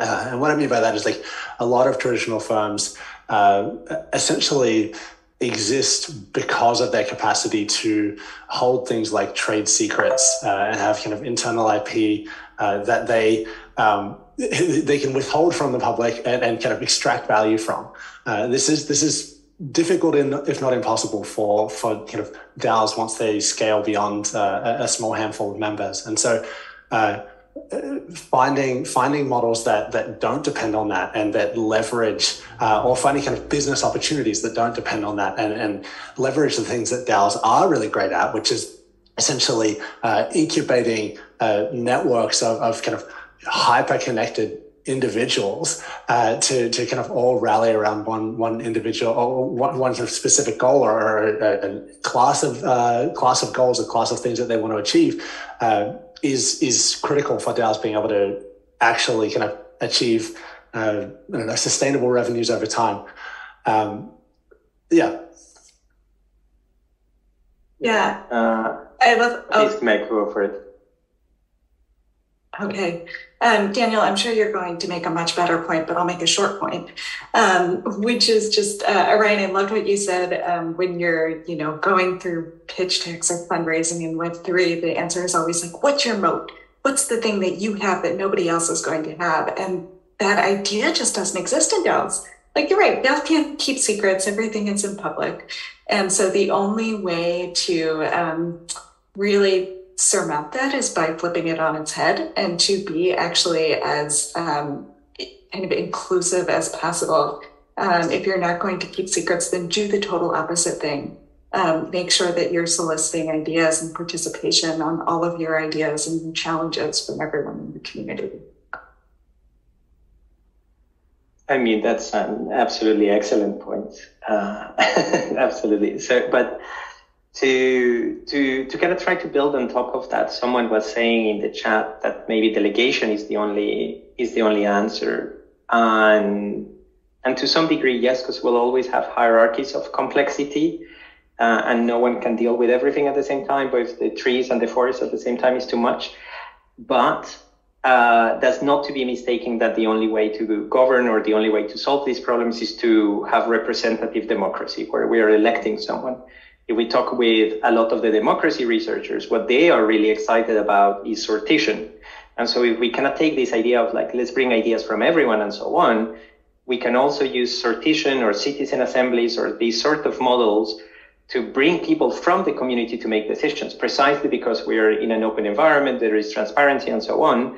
H: Uh, and what I mean by that is like a lot of traditional firms uh, essentially exist because of their capacity to hold things like trade secrets uh, and have kind of internal IP uh, that they um, they can withhold from the public and, and kind of extract value from. this is this is difficult, if not impossible, for for kind of DAOs once they scale beyond uh, a small handful of members. And so, uh, finding finding models that that don't depend on that and that leverage, uh, or finding kind of business opportunities that don't depend on that, and and leverage the things that DAOs are really great at, which is essentially uh, incubating uh, networks of, of kind of hyper connected individuals uh, to, to kind of all rally around one one individual or one, one sort of specific goal or a, a class of uh, class of goals, a class of things that they want to achieve uh, is is critical for DAOs being able to actually kind of achieve uh, know, sustainable revenues over time. Um, yeah.
F: Yeah.
D: Uh,
F: I love.
D: Oh. Please, Meg, go for it.
F: Okay. Um, Daniel, I'm sure you're going to make a much better point, but I'll make a short point, um, which is just, uh, I loved what you said. Um, when you're, you know, going through pitch decks or fundraising in Web3, the answer is always like, what's your moat? What's the thing that you have that nobody else is going to have? And that idea just doesn't exist in DAOs. Like you're right, DAOs can't keep secrets. Everything is in public. And so the only way to um, really surmount that is by flipping it on its head and to be actually as um, kind of inclusive as possible. Um, if you're not going to keep secrets, then do the total opposite thing. Um, make sure that you're soliciting ideas and participation on all of your ideas and challenges from everyone in the community.
D: I mean, that's an absolutely excellent point. Uh, absolutely. So, but to to to kind of try to build on top of that someone was saying in the chat that maybe delegation is the only is the only answer. And and to some degree yes because we'll always have hierarchies of complexity uh, and no one can deal with everything at the same time both the trees and the forest at the same time is too much. But uh, that's not to be mistaken that the only way to govern or the only way to solve these problems is to have representative democracy where we are electing someone if we talk with a lot of the democracy researchers, what they are really excited about is sortition. And so if we cannot take this idea of like, let's bring ideas from everyone and so on, we can also use sortition or citizen assemblies or these sort of models to bring people from the community to make decisions precisely because we are in an open environment, there is transparency and so on.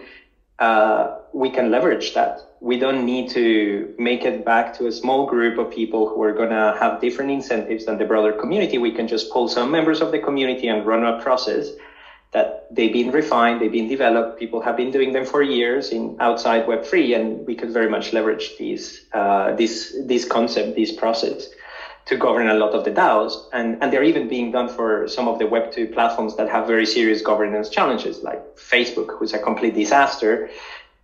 D: Uh, we can leverage that we don't need to make it back to a small group of people who are going to have different incentives than the broader community. We can just pull some members of the community and run a process that they've been refined, they've been developed. People have been doing them for years in outside Web3, and we could very much leverage these, uh, this, this concept, this process to govern a lot of the DAOs. And, and they're even being done for some of the Web2 platforms that have very serious governance challenges, like Facebook, who's a complete disaster.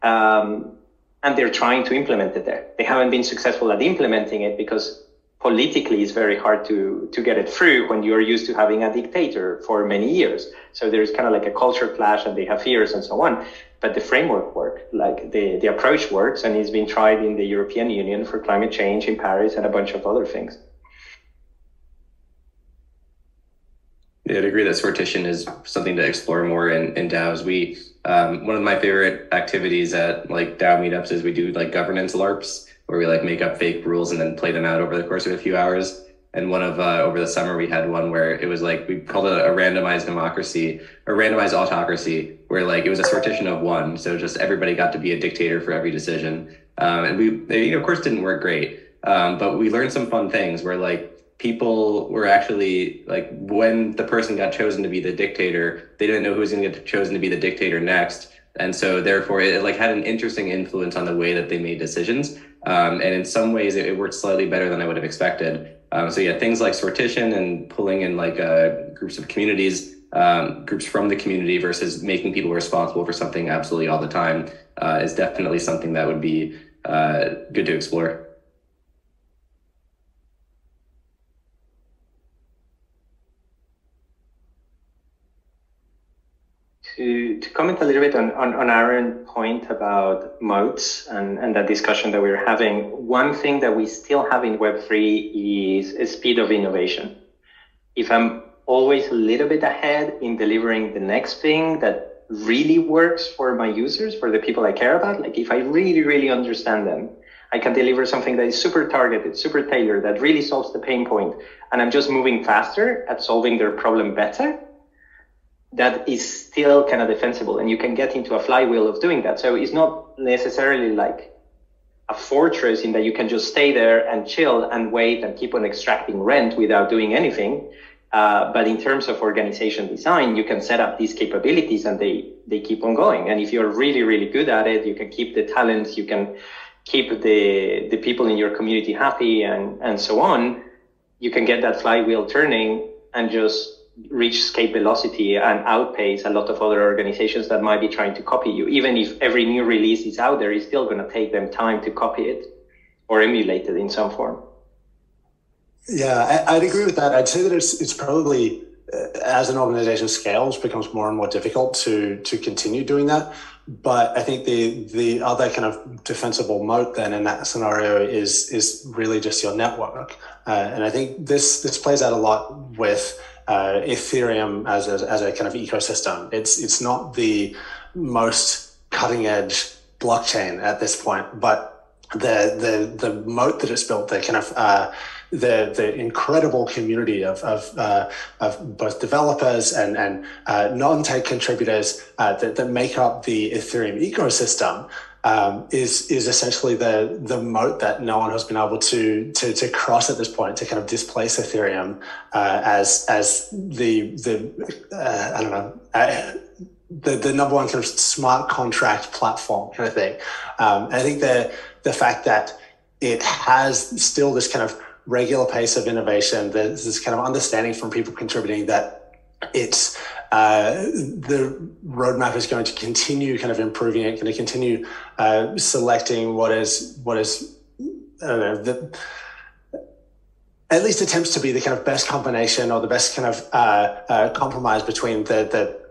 D: Um, and they're trying to implement it there. They haven't been successful at implementing it because politically it's very hard to to get it through when you're used to having a dictator for many years. So there's kind of like a culture clash and they have fears and so on. But the framework works, like the, the approach works and it's been tried in the European Union for climate change in Paris and a bunch of other things.
G: I'd agree that sortition is something to explore more in, in DAOs. We um, one of my favorite activities at like DAO meetups is we do like governance LARPs where we like make up fake rules and then play them out over the course of a few hours. And one of uh, over the summer we had one where it was like we called it a randomized democracy or randomized autocracy, where like it was a sortition of one, so just everybody got to be a dictator for every decision. Um, and we, it, of course, didn't work great, um, but we learned some fun things where like people were actually like when the person got chosen to be the dictator, they didn't know who was going to get chosen to be the dictator next. And so therefore it, like had an interesting influence on the way that they made decisions. Um, and in some ways it, it, worked slightly better than i would have expected. Um, so yeah things like sortition and pulling in like uh, groups of communities um, groups from the community versus making people responsible for something absolutely all the time uh, is definitely something that would be uh, good to explore
D: to, comment a little bit on, on, on Auryn's point about moats and, and that discussion that we are having, one thing that we still have in Web3 is a speed of innovation. If I'm always a little bit ahead in delivering the next thing that really works for my users, for the people I care about, like if I really, really understand them, I can deliver something that is super targeted, super tailored, that really solves the pain point, and I'm just moving faster at solving their problem better that is still kind of defensible and you can get into a flywheel of doing that. So it's not necessarily like a fortress in that you can just stay there and chill and wait and keep on extracting rent without doing anything. Uh, but in terms of organization design, you can set up these capabilities and they, they keep on going. And if you're really, really good at it, you can keep the talents, you can keep the, the people in your community happy and, and so on. You can get that flywheel turning and just reach escape velocity and outpace a lot of other organizations that might be trying to copy you. Even if every new release is out there, it's still going to take them time to copy it or emulate it in some form.
H: Yeah, I, would agree with that. I'd say that it's it's probably uh, as an organization scales becomes more and more difficult to to continue doing that. But I think the the other kind of defensible moat then in that scenario is is really just your network. Uh, and I think this this plays out a lot with uh, Ethereum as a, as a kind of ecosystem. It's it's not the most cutting edge blockchain at this point, but the the the moat that it's built, the kind of uh, the the incredible community of of, uh, of both developers and and uh, non-tech contributors uh, that that make up the Ethereum ecosystem um, is is essentially the the moat that no one has been able to to, to cross at this point to kind of displace Ethereum uh, as as the the uh, I don't know. Uh, the, the number one kind of smart contract platform kind of thing. Um, I think the the fact that it has still this kind of regular pace of innovation, there's this kind of understanding from people contributing that it's uh, the roadmap is going to continue kind of improving it, going to continue uh, selecting what is what is I don't know the at least attempts to be the kind of best combination or the best kind of uh, uh compromise between the the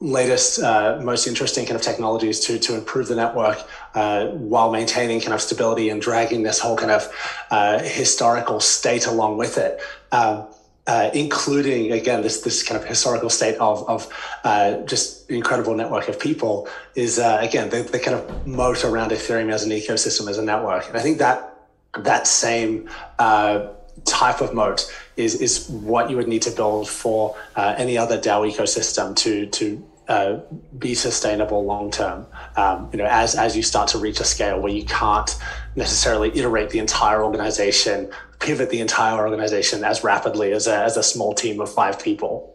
H: latest, uh, most interesting kind of technologies to to improve the network uh, while maintaining kind of stability and dragging this whole kind of historical state along with it. Um, uh, including again this this kind of historical state of of uh, just incredible network of people is uh, again the, the kind of moat around Ethereum as an ecosystem as a network, and I think that that same uh, type of moat is is what you would need to build for uh, any other DAO ecosystem to to uh, be sustainable long term. Um, you know, as as you start to reach a scale where you can't necessarily iterate the entire organization, pivot the entire organization as rapidly as a, as a small team of five people.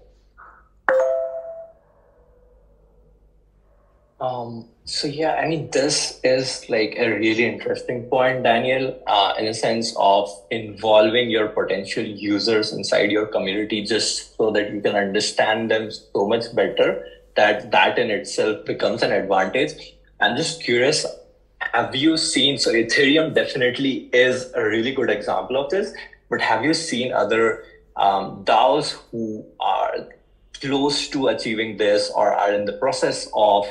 B: Um, so yeah, I mean, this is like a really interesting point, Daniel, uh, in a sense of involving your potential users inside your community just so that you can understand them so much better that that in itself becomes an advantage. I'm just curious, have you seen, so Ethereum definitely is a really good example of this, but have you seen other um, DAOs who are close to achieving this or are in the process of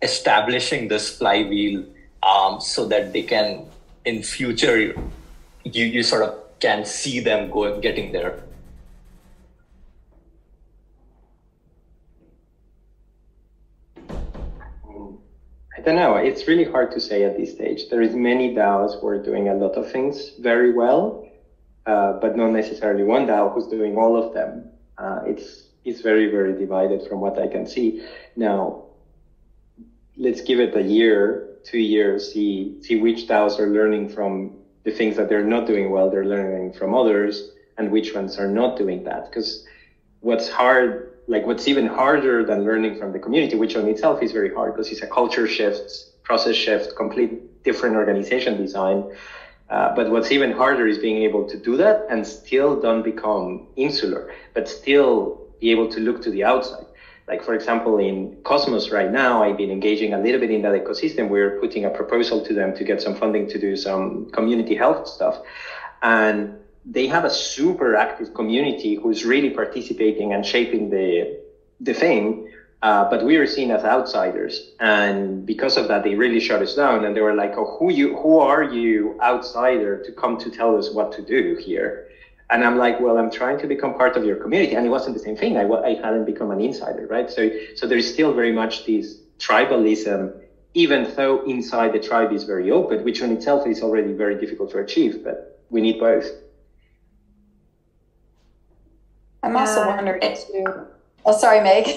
B: establishing this flywheel um, so that they can in future you, you sort of can see them going getting there
D: don't know. It's really hard to say at this stage. There is many DAOs who are doing a lot of things very well. uh, but not necessarily one DAO who's doing all of them. Uh, it's it's very very divided from what I can see. Now, let's give it a year, two years, see see which DAOs are learning from the things that they're not doing well, they're learning from others, and which ones are not doing that. Because what's hard, like what's even harder than learning from the community, which on itself is very hard because it's a culture shift, process shift, complete different organization design uh, but what's even harder is being able to do that and still don't become insular, but still be able to look to the outside. Like, for example, in Cosmos right now, I've been engaging a little bit in that ecosystem. We're putting a proposal to them to get some funding to do some community health stuff. And they have a super active community who's really participating and shaping the, the thing. Uh, but we were seen as outsiders, and because of that, they really shut us down. And they were like, "Oh, who you? Who are you, outsider, to come to tell us what to do here?" And I'm like, "Well, I'm trying to become part of your community." And it wasn't the same thing. I, I hadn't become an insider, right? So, so there is still very much this tribalism, even though inside the tribe is very open, which on itself is already very difficult to achieve. But we need both.
C: I'm also uh, wondering too. Oh, sorry, Meg.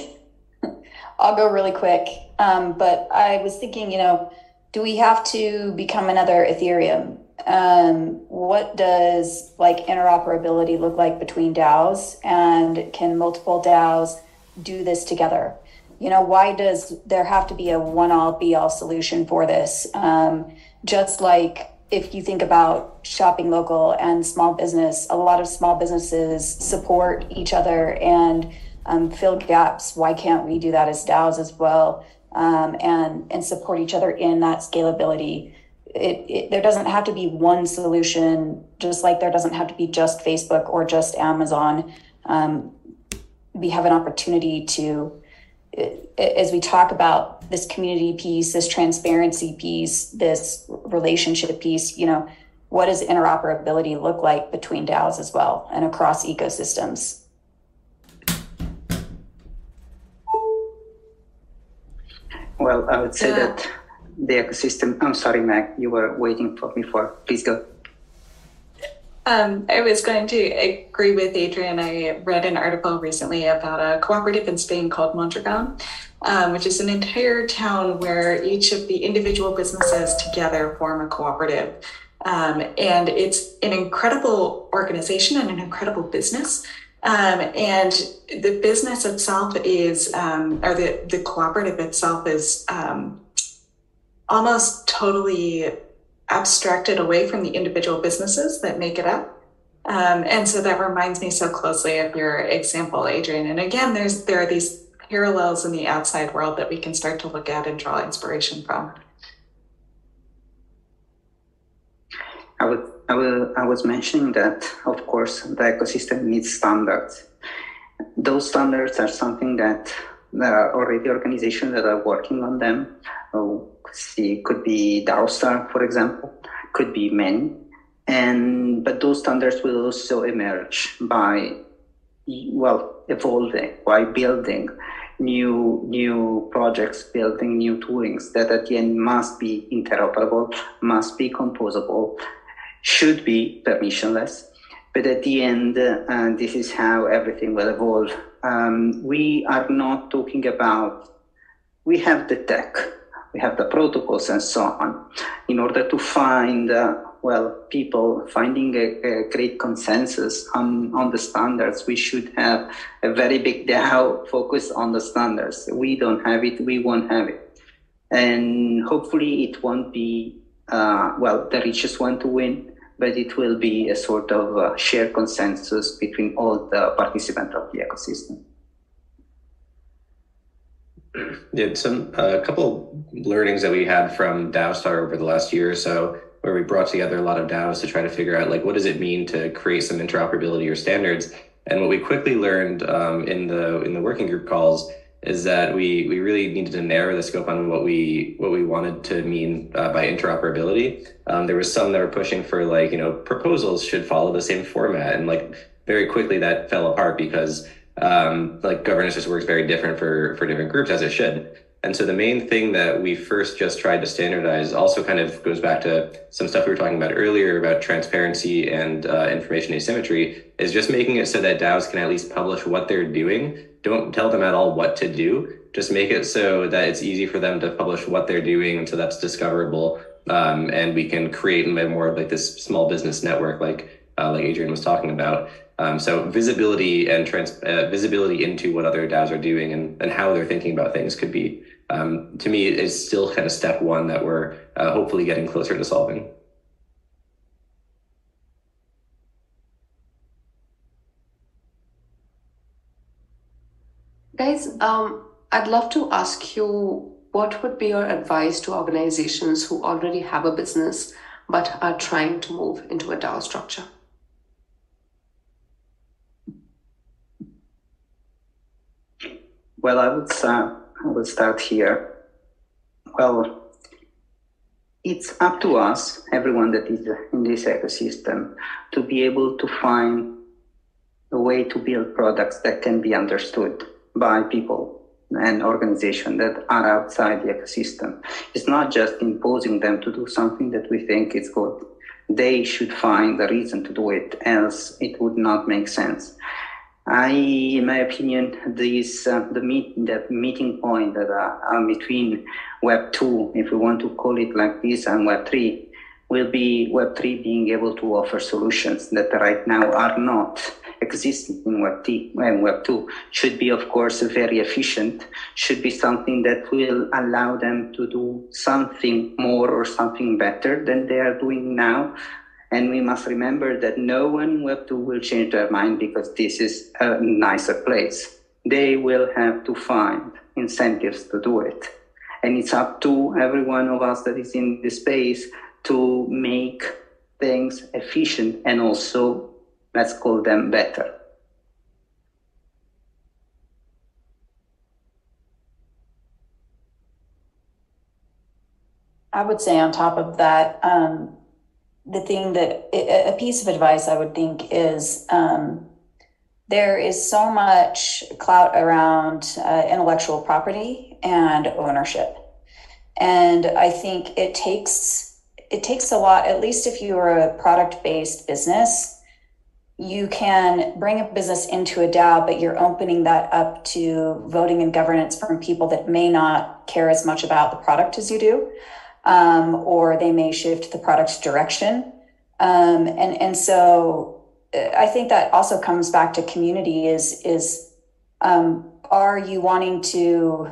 C: I'll go really quick. Um, but I was thinking, you know, do we have to become another Ethereum? Um, what does like interoperability look like between DAOs and can multiple DAOs do this together? You know, why does there have to be a one all be all solution for this? Um, just like if you think about shopping local and small business, a lot of small businesses support each other and um, fill gaps. Why can't we do that as DAOs as well um, and and support each other in that scalability? It, it, there doesn't have to be one solution, just like there doesn't have to be just Facebook or just Amazon. Um, we have an opportunity to, as we talk about this community piece, this transparency piece, this relationship piece, you know, what does interoperability look like between DAOs as well and across ecosystems?
E: Well, I would say that the ecosystem. I'm sorry, Meg, you were waiting for me for. Please go.
F: Um, I was going to agree with Adrienne. I read an article recently about a cooperative in Spain called Mondragon, um, which is an entire town where each of the individual businesses together form a cooperative. Um, and it's an incredible organization and an incredible business. Um, and the business itself is, um, or the, the cooperative itself is um, almost totally abstracted away from the individual businesses that make it up. Um, and so that reminds me so closely of your example, Adrienne. And again, there's there are these parallels in the outside world that we can start to look at and draw inspiration from.
E: I would I, will, I was mentioning that, of course, the ecosystem needs standards. Those standards are something that there are already organizations that are working on them. Oh, see, could be DAOstar, for example, could be many. And but those standards will also emerge by well evolving, by building new new projects, building new toolings that at the end must be interoperable, must be composable, should be permissionless. But at the end, uh, this is how everything will evolve. Um, we are not talking about, we have the tech, we have the protocols and so on. In order to find, uh, well, people finding a, a, great consensus on, on the standards, we should have a very big DAO focus on the standards. We don't have it, we won't have it. And hopefully it won't be, uh, well, the richest one to win but it will be a sort of uh, shared consensus between all the participants of the ecosystem.
G: Yeah, some a uh, couple learnings that we had from DAOstar over the last year or so, where we brought together a lot of DAOs to try to figure out like what does it mean to create some interoperability or standards. And what we quickly learned um, in the in the working group calls is that we we really needed to narrow the scope on what we what we wanted to mean uh, by interoperability. Um, there was some that were pushing for like you know proposals should follow the same format, and like very quickly that fell apart because um, like governance just works very different for for different groups as it should. And so the main thing that we first just tried to standardize also kind of goes back to some stuff we were talking about earlier about transparency and uh, information asymmetry is just making it so that DAOs can at least publish what they're doing. Don't tell them at all what to do. Just make it so that it's easy for them to publish what they're doing and so that's discoverable. Um, and we can create more of like this small business network like uh, like Adrienne was talking about. Um, so visibility and trans- uh, visibility into what other DAOs are doing and, and how they're thinking about things could be, um, to me, is still kind of step one that we're uh, hopefully getting closer to solving.
A: Guys, um, I'd love to ask you what would be your advice to organizations who already have a business but are trying to move into a DAO structure?
E: Well, I would start, I would start here. Well, it's up to us, everyone that is in this ecosystem, to be able to find a way to build products that can be understood by people and organizations that are outside the ecosystem. It's not just imposing them to do something that we think is good. They should find a reason to do it, else it would not make sense. I, in my opinion, this uh, the meet the meeting point that uh, between Web two, if we want to call it like this, and Web three, will be Web three being able to offer solutions that right now are not existing in Web T and Web two. Should be, of course, very efficient. Should be something that will allow them to do something more or something better than they are doing now and we must remember that no one in Web2 will change their mind because this is a nicer place. They will have to find incentives to do it. And it's up to every one of us that is in the space to make things efficient and also, let's call them better.
C: I would say on top of that, um, the thing that a piece of advice I would think is um, there is so much clout around uh, intellectual property and ownership, and I think it takes it takes a lot. At least if you are a product based business, you can bring a business into a DAO, but you're opening that up to voting and governance from people that may not care as much about the product as you do um, or they may shift the product's direction. Um, and and so uh, I think that also comes back to community. Is is um, are you wanting to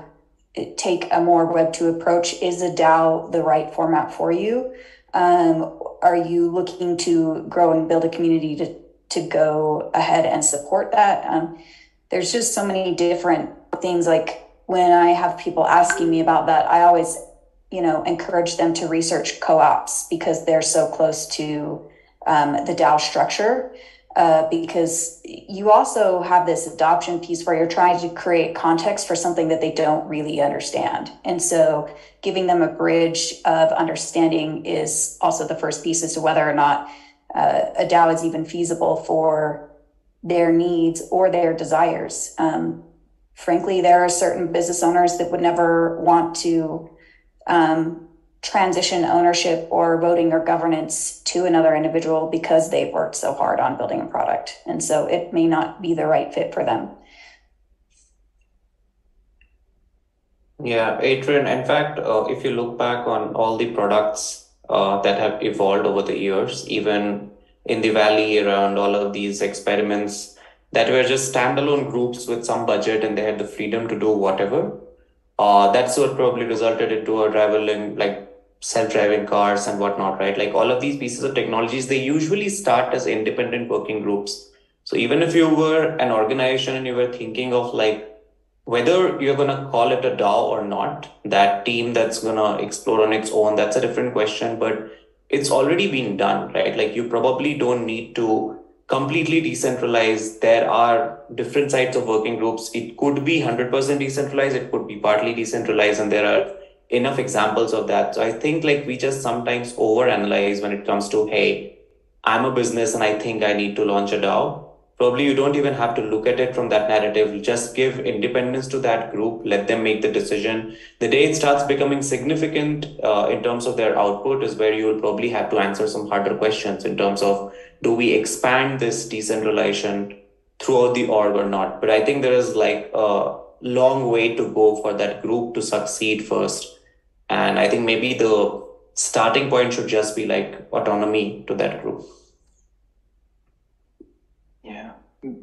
C: uh, take a more Web two approach? Is a DAO the right format for you? Um, are you looking to grow and build a community to to go ahead and support that? Um, there's just so many different things. Like when I have people asking me about that, I always you know, encourage them to research co-ops because they're so close to um, the DAO structure. Uh, because you also have this adoption piece where you're trying to create context for something that they don't really understand. And so giving them a bridge of understanding is also the first piece as to whether or not uh, a DAO is even feasible for their needs or their desires. Um, frankly, there are certain business owners that would never want to um, transition ownership or voting or governance to another individual because they've worked so hard on building a product. And so it may not be the right fit for them.
I: Yeah, Adrienne, in fact, uh, if you look back on all the products uh, that have evolved over the years, even in the valley around all of these experiments that were just standalone groups with some budget and they had the freedom to do whatever uh, that's what probably resulted into a in like self-driving cars and whatnot, right? Like all of these pieces of technologies, they usually start as independent working groups. So even if you were an organization and you were thinking of like whether you're gonna call it a DAO or not, that team that's gonna explore on its own, that's a different question. But it's already been done, right? Like you probably don't need to completely decentralized. There are different sites of working groups. It could be 100% decentralized, it could be partly decentralized, and there are enough examples of that. So I think like we just sometimes overanalyze when it comes to, hey, I'm a business and I think I need to launch a DAO. Probably you don't even have to look at it from that narrative. Just give independence to that group. Let them make the decision. The day it starts becoming significant uh, in terms of their output is where you will probably have to answer some harder questions in terms of do we expand this decentralization throughout the org or not? But i think there is like a long way to go for that group to succeed first. And i think maybe the starting point should just be like autonomy to that group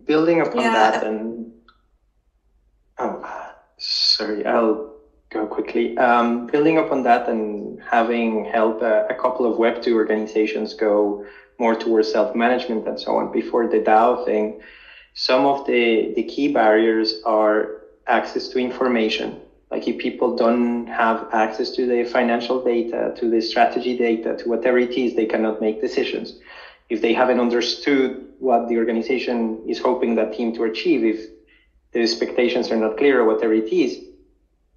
D: building upon yeah. that and oh sorry i'll go quickly. Um, building upon that and having helped a, a, couple of web 2 organizations go more towards self-management and so on before the dao thing some of the, the key barriers are access to information. Like if people don't have access to the financial data to the strategy data to whatever it is they cannot make decisions if they haven't understood what the organization is hoping that team to achieve, if the expectations are not clear or whatever it is,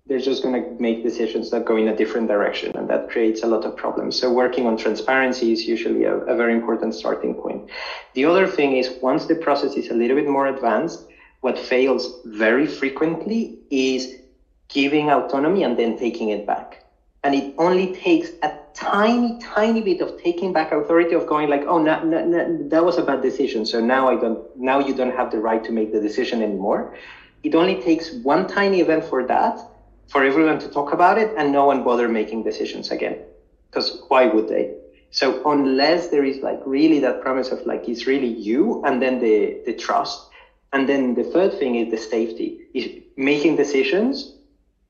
D: they're just going to make decisions that go in a different direction and that creates a lot of problems. So working on transparency is usually a, a very important starting point. The other thing is once the process is a little bit more advanced, what fails very frequently is giving autonomy and then taking it back. And it only takes a tiny, tiny bit of taking back authority of going like, oh, no, no, no, that was a bad decision. So now I don't, now you don't have the right to make the decision anymore. It only takes one tiny event for that, for everyone to talk about it and no one bother making decisions again. Because why would they? So unless there is like really that promise of like, it's really you and then the, the trust. And then the third thing is the safety is making decisions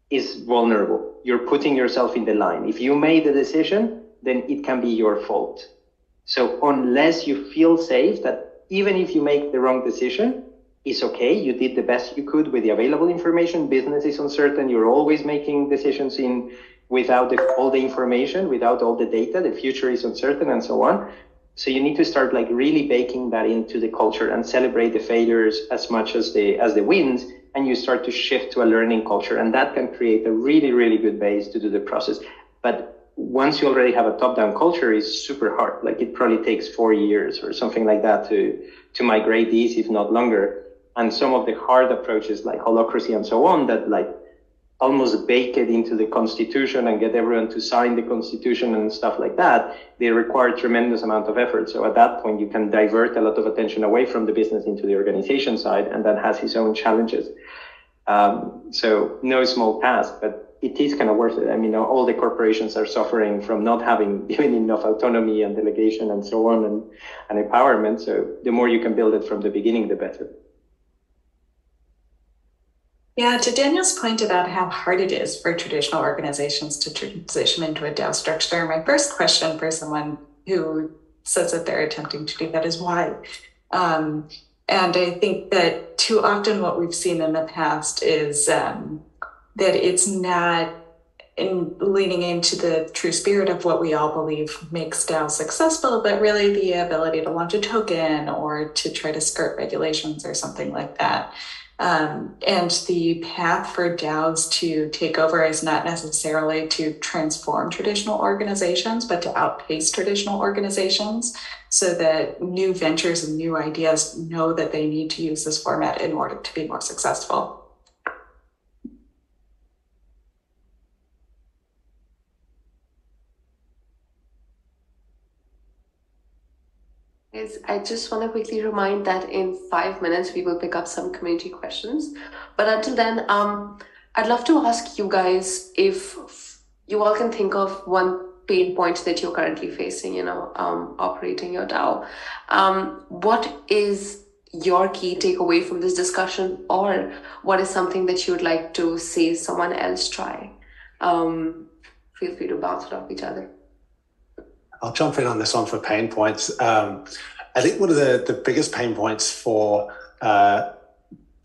D: is vulnerable. You're putting yourself in the line. If you made the decision, then it can be your fault. So unless you feel safe that even if you make the wrong decision, it's okay. You did the best you could with the available information. Business is uncertain. You're always making decisions in without the, all the information, without all the data. The future is uncertain and so on. So you need to start like really baking that into the culture and celebrate the failures as much as the as the wins and you start to shift to a learning culture and that can create a really really good base to do the process. But once you already have a top down culture it's super hard. Like it probably takes four years or something like that to to migrate these if not longer. And some of the hard approaches like holacracy and so on that like almost bake it into the constitution and get everyone to sign the constitution and stuff like that, they require tremendous amount of effort. So at that point, you can divert a lot of attention away from the business into the organization side, and that has its own challenges. Um, so no small task, but it is kind of worth it. I mean, all the corporations are suffering from not having given enough autonomy and delegation and so on and, and empowerment. So the more you can build it from the beginning, the better.
F: Yeah, to Daniel's point about how hard it is for traditional organizations to transition into a DAO structure, my first question for someone who says that they're attempting to do that is why? Um, and I think that too often what we've seen in the past is um, that it's not in leaning into the true spirit of what we all believe makes DAO successful, but really the ability to launch a token or to try to skirt regulations or something like that. Um, and the path for DAOs to take over is not necessarily to transform traditional organizations, but to outpace traditional organizations so that new ventures and new ideas know that they need to use this format in order to be more successful.
A: I just want to quickly remind that in five minutes we will pick up some community questions. But until then, um, I'd love to ask you guys if you all can think of one pain point that you're currently facing, you know, um, operating your DAO. Um, what is your key takeaway from this discussion, or what is something that you would like to see someone else try? Um, feel free to bounce it off each other.
H: I'll jump in on this one for pain points. Um, I think one of the, the biggest pain points for uh,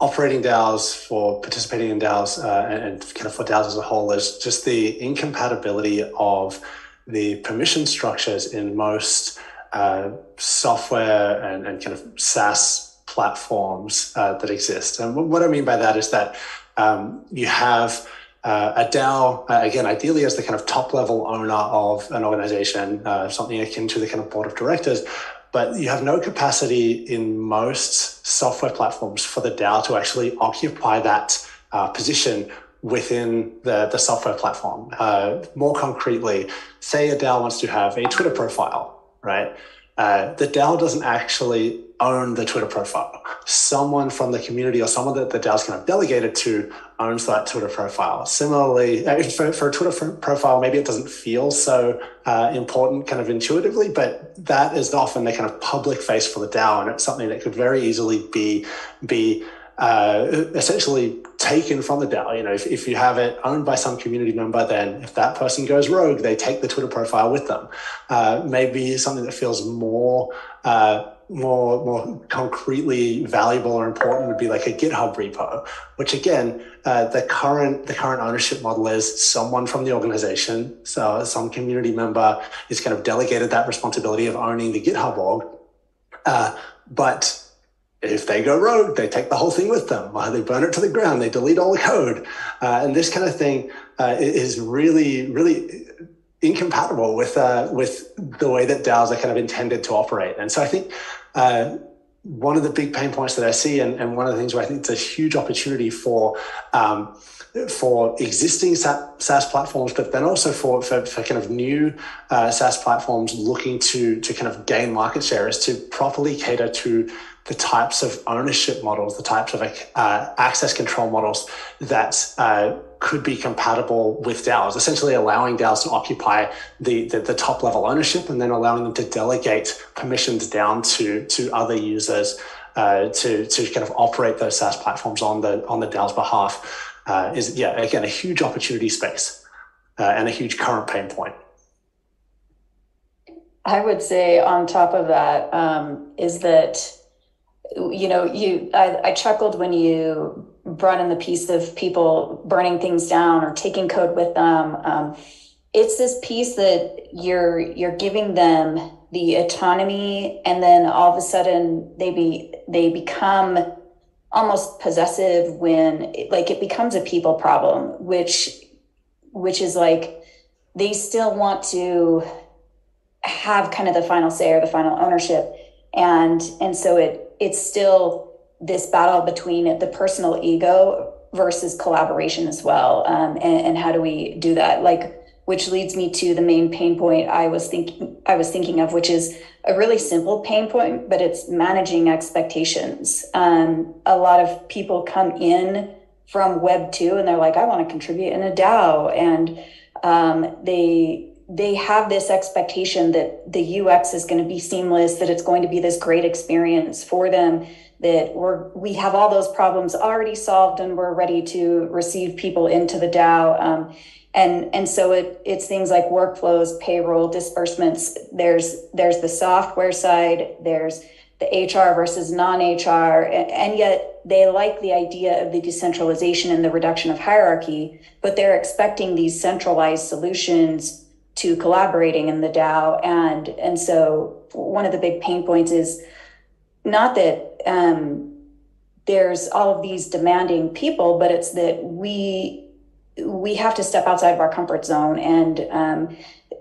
H: operating DAOs, for participating in DAOs, uh, and, and, kind of for DAOs as a whole is just the incompatibility of the permission structures in most uh, software and, and, kind of SaaS platforms uh, that exist. And what I mean by that is that um, you have uh, a DAO, uh, again, ideally as the kind of top level owner of an organization, uh, something akin to the kind of board of directors, but you have no capacity in most software platforms for the DAO to actually occupy that uh, position within the, the software platform. Uh, more concretely, say a DAO wants to have a Twitter profile, right? Uh, the DAO doesn't actually own the Twitter profile. Someone from the community or someone that the DAO is kind of delegated to owns that Twitter profile. Similarly, uh, for, for a Twitter profile, maybe it doesn't feel so uh, important kind of intuitively, but that is often the kind of public face for the DAO, and it's something that could very easily be be uh, essentially taken from the DAO. You know, if, if you have it owned by some community member, then if that person goes rogue, they take the Twitter profile with them. Uh, maybe something that feels more uh, more more concretely valuable or important would be like a GitHub repo, which again, uh, the current the current ownership model is someone from the organization, so some community member is kind of delegated that responsibility of owning the GitHub org, uh, but if they go rogue, they take the whole thing with them. Uh, they burn it to the ground. They delete all the code, uh, and this kind of thing uh, is really, really incompatible with uh, with the way that DAOs are kind of intended to operate. And so I think uh, one of the big pain points that I see, and, and one of the things where I think it's a huge opportunity for. Um, for existing SaaS platforms, but then also for, for, for kind of new uh, SaaS platforms looking to, to kind of gain market share is to properly cater to the types of ownership models, the types of uh, access control models that uh, could be compatible with DAOs, essentially allowing DAOs to occupy the, the, the, top level ownership and then allowing them to delegate permissions down to, to other users uh, to, to kind of operate those SaaS platforms on the, on the DAO's behalf uh, is, yeah, again, a huge opportunity space uh, and a huge current pain point.
C: I would say on top of that um, is that you know, you I, I chuckled when you brought in the piece of people burning things down or taking code with them. Um, it's this piece that you're you're giving them the autonomy, and then all of a sudden they be they become almost possessive when like it becomes a people problem, which which is like they still want to have kind of the final say or the final ownership and and so it it's still this battle between the personal ego versus collaboration as well. Um, and, and how do we do that? Like, which leads me to the main pain point I was thinking I was thinking of, which is a really simple pain point, but it's managing expectations. Um, a lot of people come in from Web two and they're like, I want to contribute in a DAO, and um, they they have this expectation that the UX is going to be seamless, that it's going to be this great experience for them, that we're we have all those problems already solved and we're ready to receive people into the DAO. Um, and and so it it's things like workflows, payroll, disbursements. There's there's the software side. There's the HR versus non-HR, and yet they like the idea of the decentralization and the reduction of hierarchy, but they're expecting these centralized solutions to collaborating in the DAO. And, and so one of the big pain points is not that um, there's all of these demanding people, but it's that we we have to step outside of our comfort zone. And um,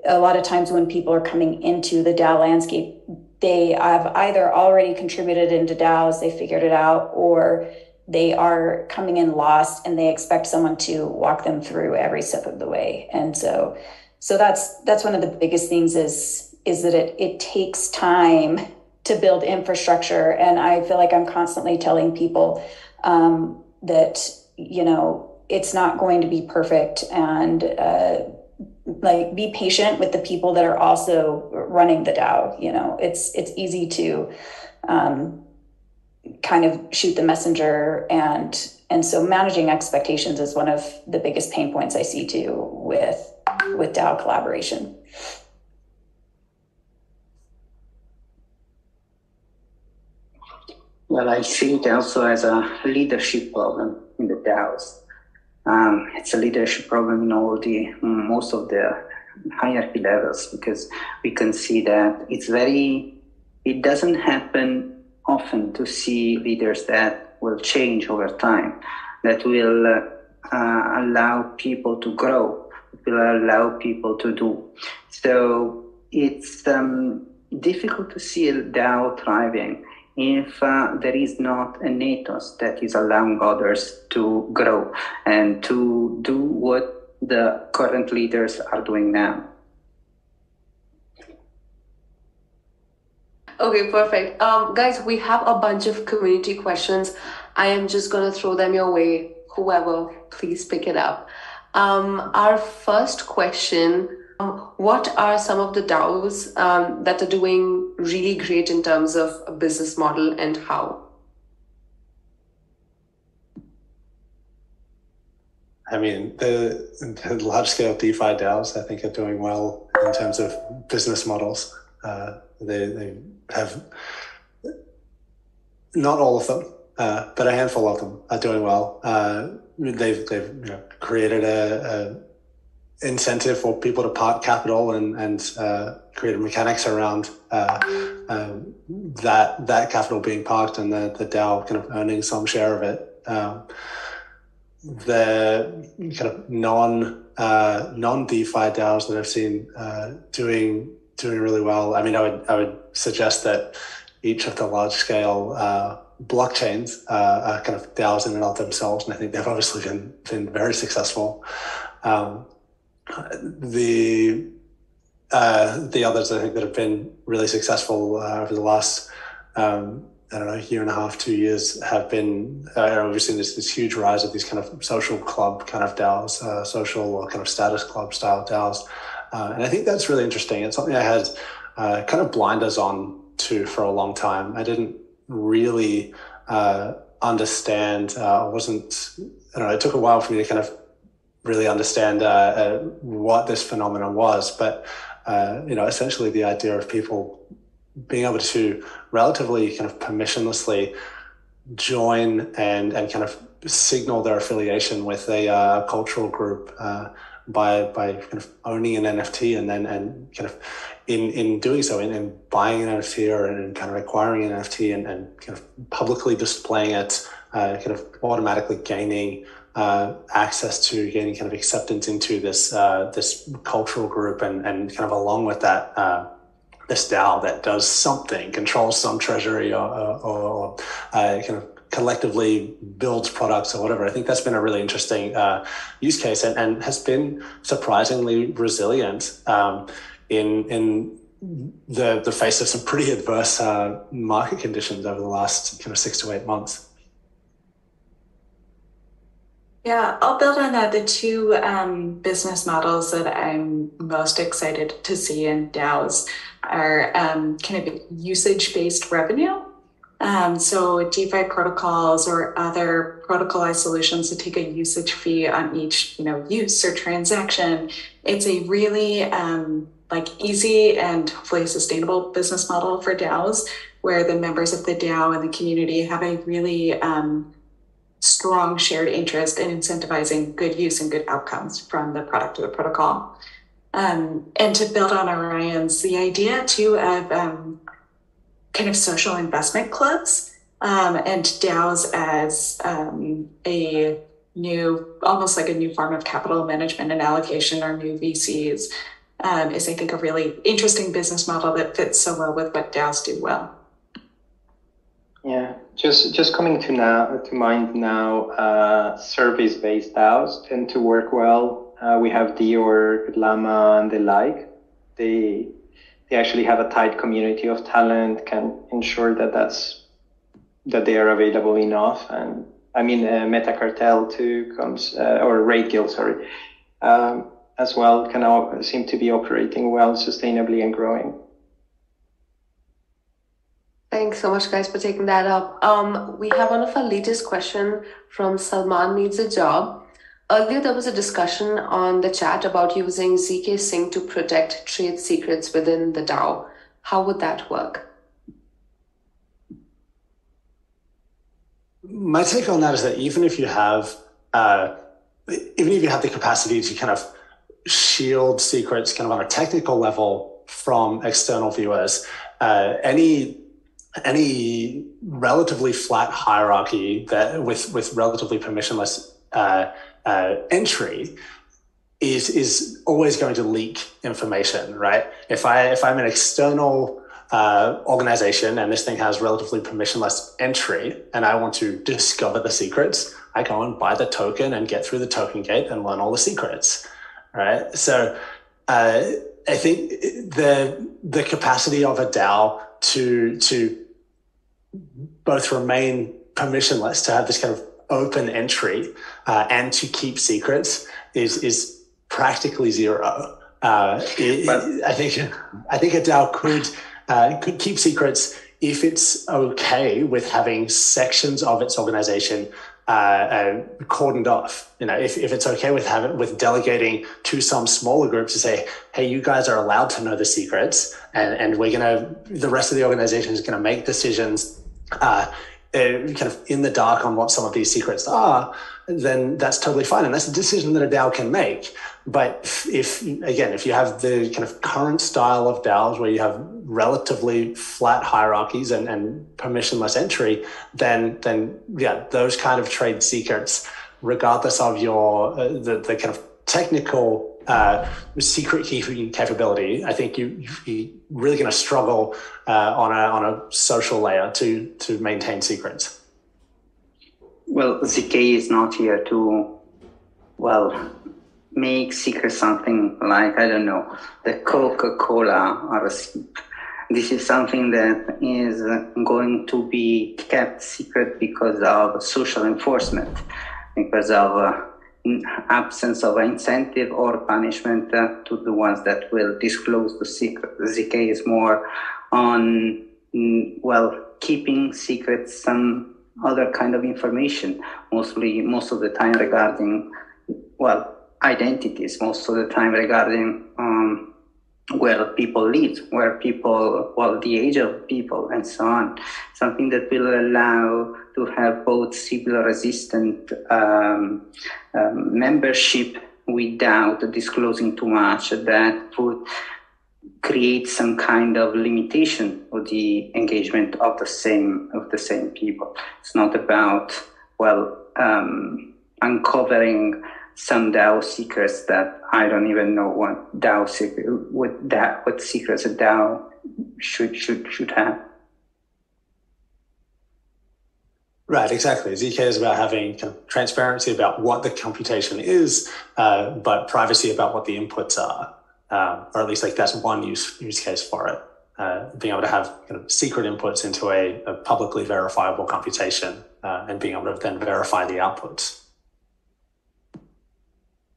C: a lot of times when people are coming into the DAO landscape, they have either already contributed into DAOs, they figured it out, or they are coming in lost and they expect someone to walk them through every step of the way. And so so that's that's one of the biggest things is is that it it takes time to build infrastructure. And i feel like i'm constantly telling people um, that you know it's not going to be perfect. And uh, like be patient with the people that are also running the dao. You know it's it's easy to um, kind of shoot the messenger. And and so managing expectations is one of the biggest pain points i see too with with DAO collaboration.
E: Well, I see it also as a leadership problem in the DAOs. Um, it's a leadership problem in all the most of the hierarchy levels because we can see that it's very. It doesn't happen often to see leaders that will change over time, that will uh, allow people to grow will allow people to do. So it's um, difficult to see a DAO thriving if uh, there is not an ethos that is allowing others to grow and to do what the current leaders are doing now.
A: Okay, perfect. Um, guys, we have a bunch of community questions. I am just going to throw them your way. Whoever, please pick it up. Um, our first question What are some of the DAOs um, that are doing really great in terms of a business model and how?
H: I mean, the, the large scale DeFi DAOs, I think, are doing well in terms of business models. Uh, they, they have not all of them, uh, but a handful of them are doing well. Uh, they've they've you know, created a, a, incentive for people to park capital and and uh, created mechanics around uh, um, that that capital being parked and the the DAO kind of earning some share of it. Um, the kind of non uh, non DeFi DAOs that I've seen uh, doing doing really well. I mean, I would I would suggest that each of the large scale uh, blockchains uh, are kind of DAOs in and of themselves, and I think they've obviously been been very successful. Um, the uh, the others I think that have been really successful uh, over the last um, I don't know year and a half, two years have been uh, we've seen this this huge rise of these kind of social club kind of DAOs, uh, social or kind of status club style DAOs. Uh, and I think that's really interesting. It's something I had uh, kind of blinders on to for a long time. I didn't really uh, understand. I wasn't. I don't know. It took a while for me to kind of really understand uh, uh, what this phenomenon was. But you know, essentially, the idea of people being able to relatively kind of permissionlessly join and and kind of signal their affiliation with a cultural group by by kind of owning an NFT and then and kind of in in doing so in, in buying an NFT or in kind of acquiring an NFT and, and kind of publicly displaying it, uh, kind of automatically gaining uh, access to getting kind of acceptance into this uh, this cultural group and and kind of along with that. Uh, this DAO that does something, controls some treasury or, or, or uh, kind of collectively builds products or whatever. I think that's been a really interesting uh, use case and, and has been surprisingly resilient um, in in the the face of some pretty adverse uh, market conditions over the last kind of six to eight months.
F: Yeah, I'll build on that. The two um, business models that I'm most excited to see in DAOs are um, kind of usage based revenue um, so DeFi protocols or other protocolized solutions to take a usage fee on each, you know, use or transaction. It's a really um, like easy and hopefully sustainable business model for DAOs, where the members of the DAO and the community have a really um, strong shared interest in incentivizing good use and good outcomes from the product or the protocol. Um, and to build on Auryn's, the idea too of um, kind of social investment clubs um, and DAOs as um, a new, almost like a new form of capital management and allocation or new VCs um, is, I think, a really interesting business model that fits so well with what DAOs do well.
D: Yeah, just just coming to now to mind now, uh, service-based DAOs tend to work well. Uh, we have Dior, Llama, and the like. They they actually have a tight community of talent, can ensure that that's that they are available enough. And I mean, uh, Meta Cartel too comes, uh, or Raid Guild, sorry, um, as well, can seem to be operating well, sustainably, and growing.
A: Thanks so much, guys, for taking that up. Um, we have one of our latest question from Salman needs a job. Earlier, there was a discussion on the chat about using zkSync to protect trade secrets within the DAO. How would that work?
H: My take on that is that even if you have, uh, even if you have the capacity to kind of shield secrets kind of on a technical level from external viewers, uh, any any relatively flat hierarchy that with with relatively permissionless uh, uh, entry is is always going to leak information, right? If I if I'm an external uh, organization and this thing has relatively permissionless entry and I want to discover the secrets, I go and buy the token and get through the token gate and learn all the secrets, right? So uh, I think the the capacity of a DAO to to both remain permissionless, to have this kind of open entry, uh, and to keep secrets is is practically zero. Uh, it, I think I think a DAO could uh, could keep secrets if it's okay with having sections of its organization uh, uh, cordoned off. You know, if, if it's okay with having with delegating to some smaller group to say, hey, you guys are allowed to know the secrets, and and we're gonna the rest of the organization is gonna make decisions. Uh, uh, kind of in the dark on what some of these secrets are, then that's totally fine. And that's a decision that a DAO can make. But if, again, if you have the kind of current style of DAOs where you have relatively flat hierarchies and, and permissionless entry, then, then yeah, those kind of trade secrets, regardless of your, uh, the, the kind of technical uh, secret keeping capability, I think you, you're really going to struggle uh, on, a, on a social layer to, to maintain secrets.
E: Well, ZK is not here to, well, make secret something like, I don't know, the Coca Cola or receipt. This is something that is going to be kept secret because of social enforcement, because of uh, absence of incentive or punishment uh, to the ones that will disclose the secret. ZK is more on, mm, well, keeping secret some other kind of information, mostly most of the time regarding, well, identities, most of the time regarding um, where people live, where people, well, the age of people, and so on. Something that will allow to have both Sybil resistant um, um, membership without disclosing too much that would create some kind of limitation of the engagement of the same of the same people. It's not about well um, uncovering some DAO secrets that I don't even know what DAO secret, what that what secrets a DAO should should should have.
H: Right, exactly. ZK is about having transparency about what the computation is, uh, but privacy about what the inputs are, uh, or at least like that's one use use case for it. Uh, being able to have kind of secret inputs into a, a publicly verifiable computation uh, and being able to then verify the outputs.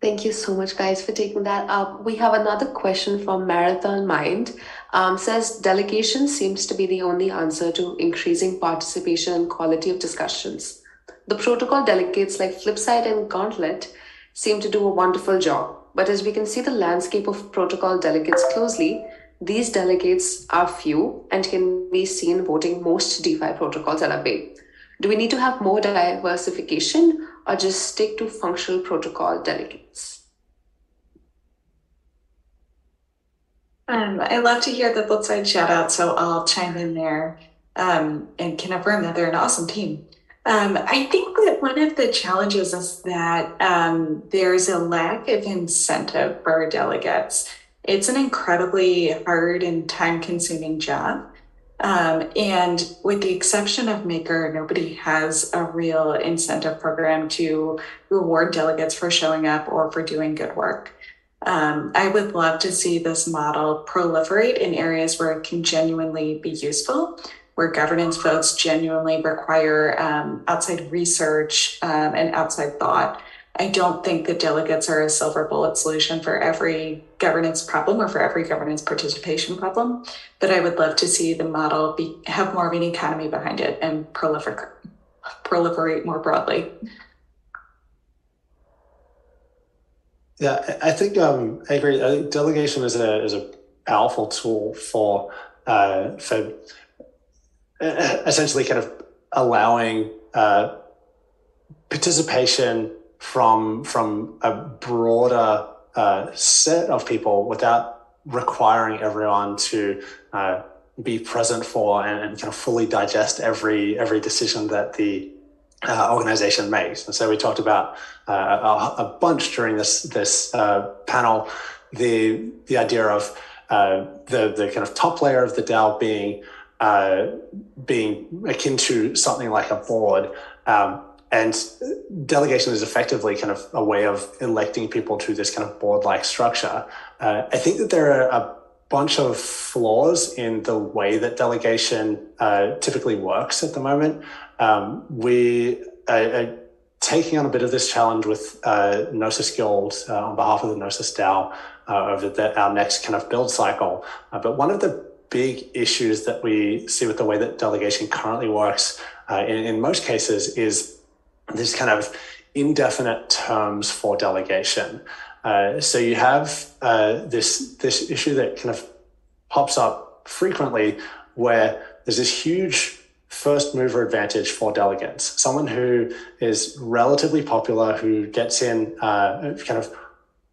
A: Thank you so much, guys, for taking that up. We have another question from Marathon Mind. Um, says delegation seems to be the only answer to increasing participation and quality of discussions. The protocol delegates like Flipside and Gauntlet seem to do a wonderful job. But as we can see the landscape of protocol delegates closely, these delegates are few and can be seen voting most DeFi protocols at a big. Do we need to have more diversification or just stick to functional protocol delegates?
F: Um, I love to hear the Flipside shout out, so I'll chime in there um, and can affirm that they're an awesome team. Um, I think that one of the challenges is that um, there's a lack of incentive for delegates. It's an incredibly hard and time consuming job. Um, and with the exception of Maker, nobody has a real incentive program to reward delegates for showing up or for doing good work. Um, I would love to see this model proliferate in areas where it can genuinely be useful, where governance votes genuinely require um, outside research um, and outside thought. I don't think that delegates are a silver bullet solution for every governance problem or for every governance participation problem, but I would love to see the model be, have more of an economy behind it and proliferate, proliferate more broadly.
H: Yeah, I think um, I agree. I think delegation is a is a powerful tool for uh, for essentially kind of allowing uh, participation from from a broader uh, set of people without requiring everyone to uh, be present for and, and, kind of fully digest every every decision that the uh, organization makes. And so we talked about uh, a, a, bunch during this this uh, panel the the idea of uh, the the kind of top layer of the DAO being being akin to something like a board. Um, and delegation is effectively kind of a way of electing people to this kind of board like structure. Uh, I think that there are a bunch of flaws in the way that delegation uh, typically works at the moment. Um, we are, taking on a bit of this challenge with uh, Gnosis Guild uh, on behalf of the Gnosis DAO uh, over the, our next kind of build cycle. Uh, but one of the big issues that we see with the way that delegation currently works uh, in, in most cases is this kind of indefinite terms for delegation. Uh, so you have uh, this this issue that kind of pops up frequently, where there's this huge first mover advantage for delegates. Someone who is relatively popular, who gets in uh, kind of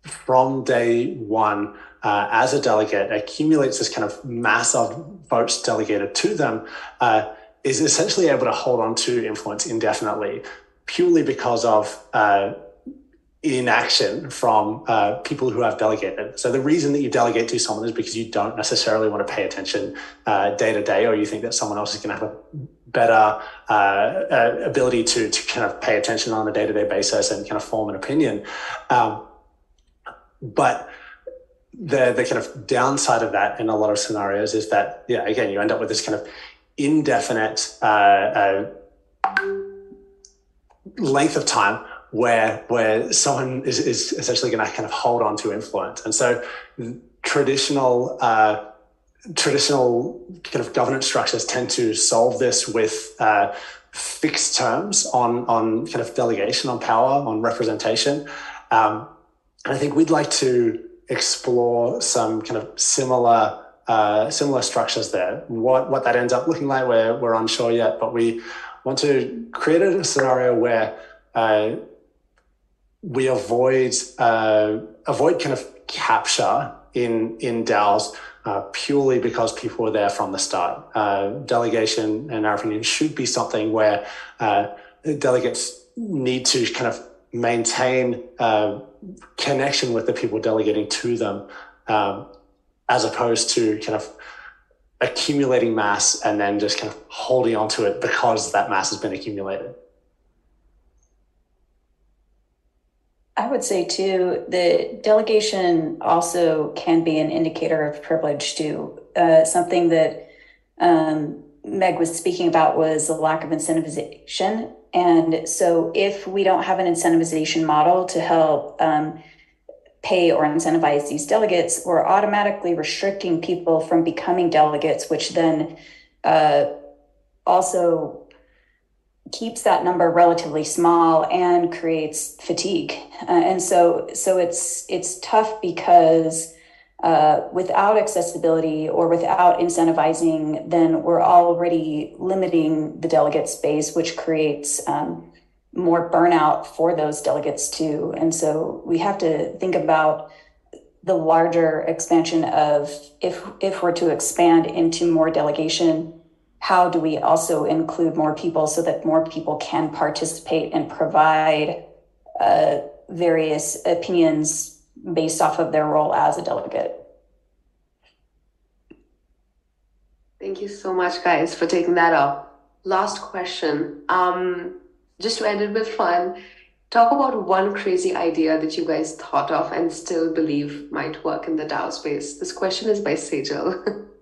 H: from day one uh, as a delegate, accumulates this kind of mass of votes delegated to them, uh, is essentially able to hold on to influence indefinitely, purely because of uh, inaction from uh, people who have delegated. So the reason that you delegate to someone is because you don't necessarily want to pay attention uh, day to day, or you think that someone else is going to have a better uh, uh, ability to to kind of pay attention on a day to day basis and kind of form an opinion. Um, but the the kind of downside of that in a lot of scenarios is that yeah again you end up with this kind of indefinite uh, length of time where where someone is, is essentially going to kind of hold on to influence. And so traditional uh, traditional kind of governance structures tend to solve this with uh, fixed terms on on kind of delegation, on power, on representation. Um, and I think we'd like to explore some kind of similar uh, similar structures there. What what that ends up looking like, we're we're unsure yet, but we want to create a scenario where uh, we avoid uh, avoid kind of capture in in DAOs uh, purely because people were there from the start. Uh, delegation, in our opinion, should be something where uh, delegates need to kind of maintain uh, connection with the people delegating to them, um, as opposed to kind of accumulating mass and then just kind of holding on to it because that mass has been accumulated.
C: I would say too, the delegation also can be an indicator of privilege too. Uh, something that um, Meg was speaking about was the lack of incentivization. And so if we don't have an incentivization model to help um, pay or incentivize these delegates, we're automatically restricting people from becoming delegates, which then uh, also keeps that number relatively small and creates fatigue. Uh, and so so it's it's tough because uh, without accessibility or without incentivizing, then we're already limiting the delegate space, which creates um, more burnout for those delegates too. And so we have to think about the larger expansion of if if we're to expand into more delegation how do we also include more people so that more people can participate and provide uh, various opinions based off of their role as a delegate?
A: Thank you so much, guys, for taking that up. Last question. Um, just to end it with fun, talk about one crazy idea that you guys thought of and still believe might work in the DAO space. This question is by Sejal.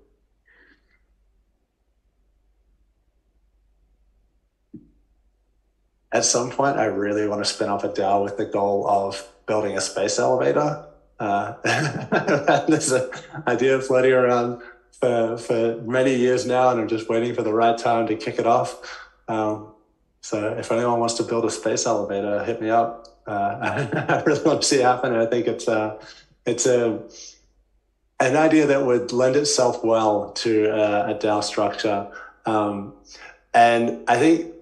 H: at some point, I really want to spin up a DAO with the goal of building a space elevator. Uh, there's an idea floating around for, for many years now, and I'm just waiting for the right time to kick it off. Um, so if anyone wants to build a space elevator, hit me up. Uh, I really want to see it happen. And I think it's a, it's a, an idea that would lend itself well to a, a DAO structure. Um, and I think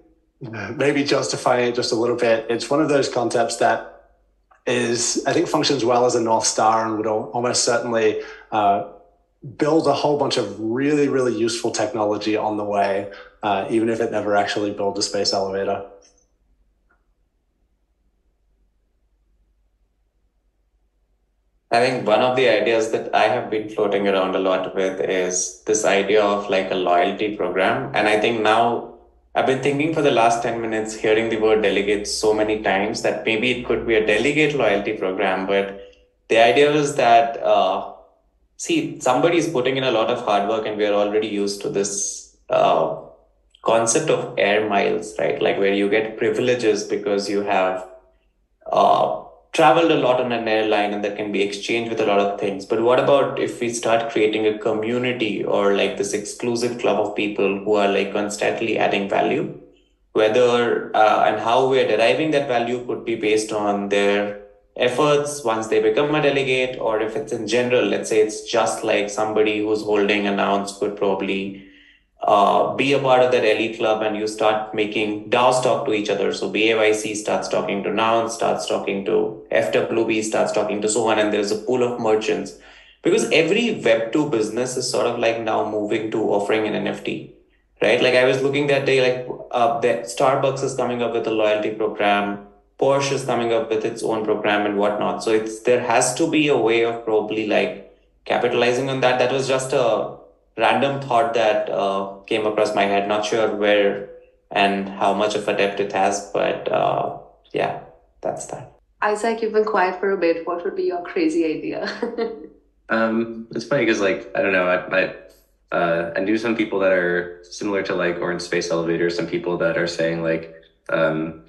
H: maybe justifying it just a little bit, it's one of those concepts that is, I think, functions well as a North Star and would almost certainly uh, build a whole bunch of really, really useful technology on the way, uh, even if it never actually builds a space elevator.
I: I think one of the ideas that I have been floating around a lot with is this idea of like a loyalty program. And I think now I've been thinking for the last 10 minutes, hearing the word delegate so many times that maybe it could be a delegate loyalty program. But the idea is that, uh, see, is putting in a lot of hard work and we're already used to this uh, concept of air miles, right? Like where you get privileges because you have uh, traveled a lot on an airline and that can be exchanged with a lot of things. But what about if we start creating a community or like this exclusive club of people who are like constantly adding value? Whether uh, and how we're deriving that value could be based on their efforts once they become a delegate, or if it's in general, let's say it's just like somebody who's holding an ounce could probably uh, be a part of that elite club and you start making DAOs talk to each other. So BAYC starts talking to Noun, starts talking to FWB, starts talking to so on, and there's a pool of merchants. Because every Web2 business is sort of like now moving to offering an NFT, right? Like I was looking that day, like uh, Starbucks is coming up with a loyalty program, Porsche is coming up with its own program and whatnot. So it's there has to be a way of probably like capitalizing on that. That was just a random thought that uh, came across my head. Not sure where and how much of a depth it has, but uh, yeah, that's that.
A: Isaac, you've been quiet for a bit. What would be your crazy idea?
G: um, it's funny because, like, I don't know, I, I, uh, I knew some people that are similar to like Auryn's Space Elevator, some people that are saying like, um,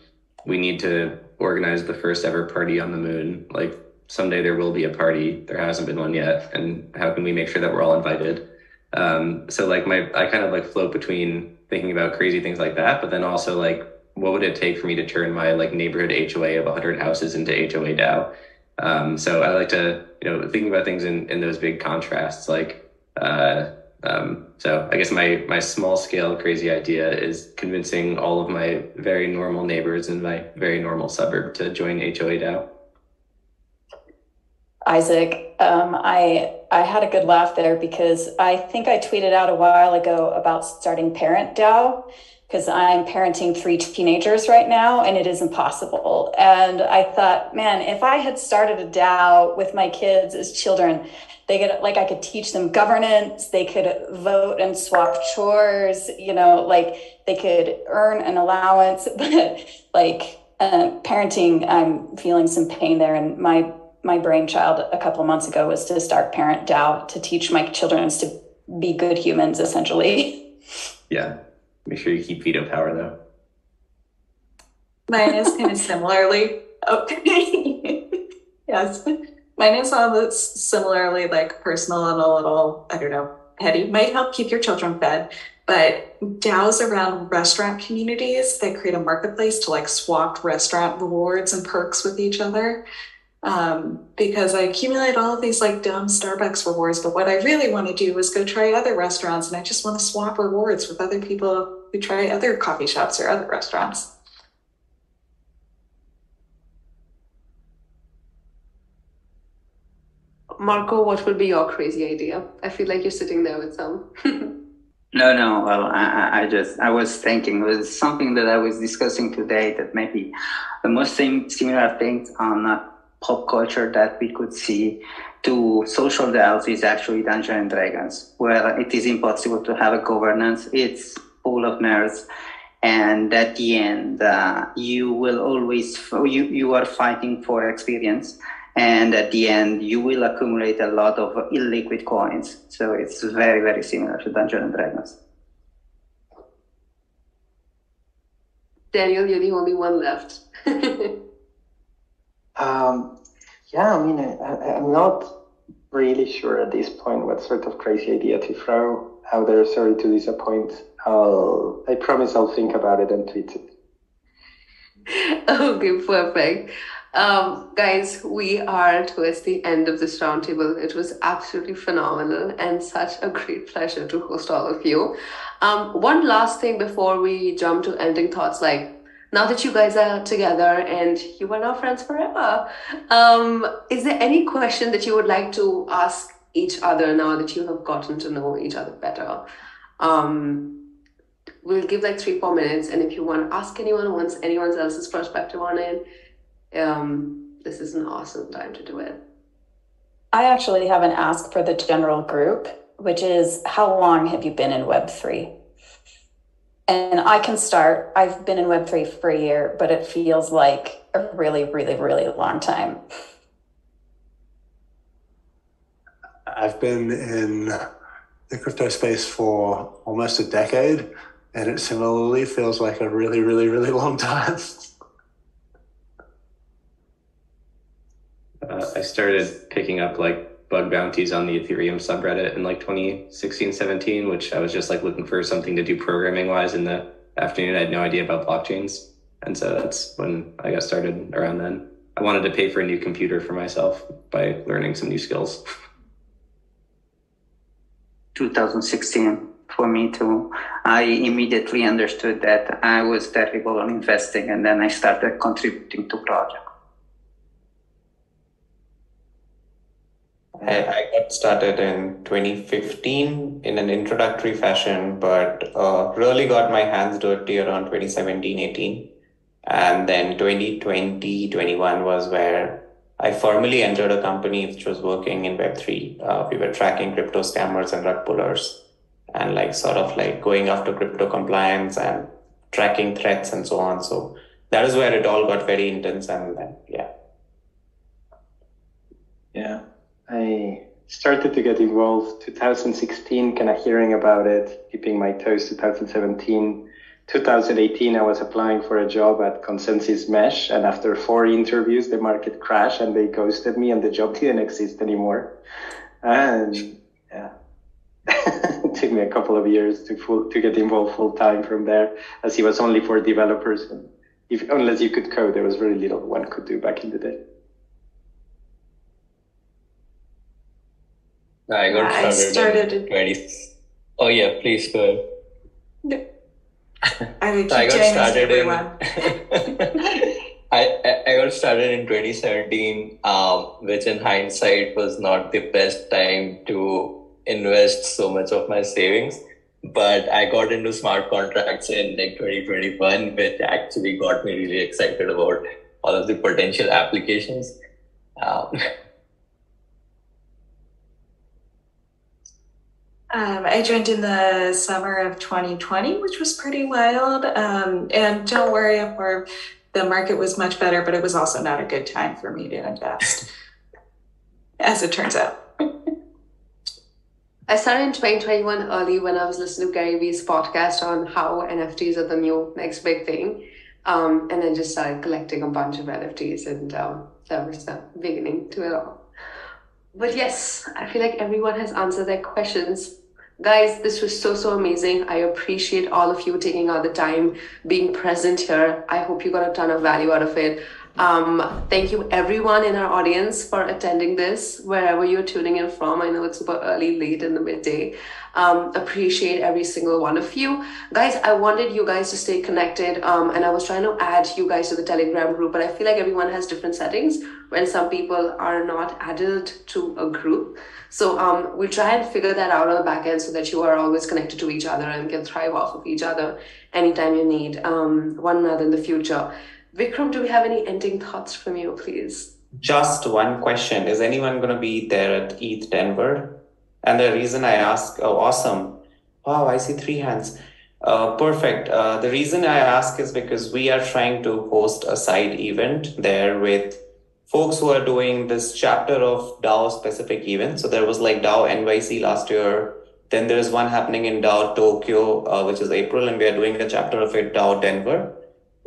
G: we need to organize the first ever party on the moon. Like someday there will be a party. There hasn't been one yet, and how can we make sure that we're all invited? Um, so like my, I kind of like float between thinking about crazy things like that, but then also like, what would it take for me to turn my like neighborhood HOA of 100 houses into HOA DAO? Um, so I like to, you know, thinking about things in, in those big contrasts, like, uh, um, so I guess my, my small scale crazy idea is convincing all of my very normal neighbors in my very normal suburb to join HOA DAO.
C: Isaac. Um, I I had a good laugh there because I think I tweeted out a while ago about starting Parent DAO because I'm parenting three teenagers right now and it is impossible. And I thought, man, if I had started a DAO with my kids as children, they could like I could teach them governance, they could vote and swap chores, you know, like they could earn an allowance, but like uh, parenting, I'm feeling some pain there, and my my brainchild a couple months ago was to start Parent DAO to teach my children to be good humans, essentially.
G: Yeah. Make sure you keep veto power, though.
F: Mine is kind of similarly. Okay. yes. Mine is all this similarly like personal and a little, I don't know, heady. Might help keep your children fed. But DAOs around restaurant communities that create a marketplace to like swap restaurant rewards and perks with each other um, because I accumulate all of these like dumb Starbucks rewards. But what I really want to do is go try other restaurants, and I just want to swap rewards with other people who try other coffee shops or other restaurants.
A: Marco, what would be your crazy idea? I feel like you're sitting there with some.
E: no, no. Well, I, I just I was thinking it was something that I was discussing today that maybe the most similar things are not pop culture that we could see to social DAOs is actually Dungeons and Dragons, where it is impossible to have a governance. It's full of nerds. And at the end, uh, you will always, you, you are fighting for experience. And at the end, you will accumulate a lot of illiquid coins. So it's very, very similar to Dungeons and Dragons.
A: Daniel, you're the only one left.
D: Um, yeah, I mean, I, am not really sure at this point what sort of crazy idea to throw out there. Sorry to disappoint. I'll, I promise I'll think about it and tweet it.
A: Okay, perfect. Um, guys, we are towards the end of this roundtable. It was absolutely phenomenal and such a great pleasure to host all of you. Um, one last thing before we jump to ending thoughts, like now that you guys are together and you are now friends forever, um, is there any question that you would like to ask each other now that you have gotten to know each other better? Um, we'll give like three, four minutes, and if you want to ask anyone, wants anyone else's perspective on it, um, this is an awesome time to do it.
C: I actually have an ask for the general group, which is how long have you been in Web3? And I can start. I've been in Web3 for a year, but it feels like a really, really, really long time.
H: I've been in the crypto space for almost a decade, and it similarly feels like a really, really, really long time.
G: Uh, I started picking up like bug bounties on the Ethereum subreddit in like 2016, 17, which I was just like looking for something to do programming wise in the afternoon. I had no idea about blockchains. And so that's when I got started around then. I wanted to pay for a new computer for myself by learning some new skills.
E: 2016 for me too. I immediately understood that I was terrible on investing and then I started contributing to projects.
I: I, I got started in 2015 in an introductory fashion, but uh, really got my hands dirty around 2017 18. And then 2020 21 was where I formally entered a company which was working in Web3. Uh, we were tracking crypto scammers and rug pullers and like sort of like going after crypto compliance and tracking threats and so on. So that is where it all got very intense. And then, yeah.
D: Yeah. I started to get involved 2016, kind of hearing about it, dipping my toes 2017. 2018, I was applying for a job at ConsenSys Mesh, and after four interviews, the market crashed and they ghosted me, and the job didn't exist anymore. And yeah, it took me a couple of years to full, to get involved full time from there, as it was only for developers. And if unless you could code, there was very little one could do back in the day.
B: I got
F: I
B: started,
F: started
B: in
F: in-
B: 20. Oh yeah, please go ahead.
F: I
B: I got started in. I I got started in 2017, um, which in hindsight was not the best time to invest so much of my savings. But I got into smart contracts in like 2021, which actually got me really excited about all of the potential applications. Um,
F: Um, I joined in the summer of 2020, which was pretty wild. Um, and don't worry, for the market was much better, but it was also not a good time for me to invest, as it turns out.
A: I started in 2021 early when I was listening to Gary Vee's podcast on how NFTs are the new next big thing. Um, and then just started collecting a bunch of NFTs, and um, that was the beginning to it all. But yes, I feel like everyone has answered their questions. Guys, this was so, so amazing. I appreciate all of you taking out the time, being present here. I hope you got a ton of value out of it. Um, thank you, everyone in our audience, for attending this, wherever you're tuning in from. I know it's super early, late in the midday. Um, appreciate every single one of you. Guys, I wanted you guys to stay connected, um, and I was trying to add you guys to the Telegram group, but I feel like everyone has different settings when some people are not added to a group. So um, we'll try and figure that out on the back end so that you are always connected to each other and can thrive off of each other anytime you need um, one another in the future. Vikram, do we have any ending thoughts from you, please?
I: Just one question. Is anyone going to be there at ETH Denver? And the reason I ask, oh, awesome. Wow, I see three hands. Uh, perfect. Uh, the reason I ask is because we are trying to host a side event there with folks who are doing this chapter of DAO specific events. So there was like DAO NYC last year. Then there is one happening in DAO Tokyo, uh, which is April, and we are doing a chapter of it DAO Denver,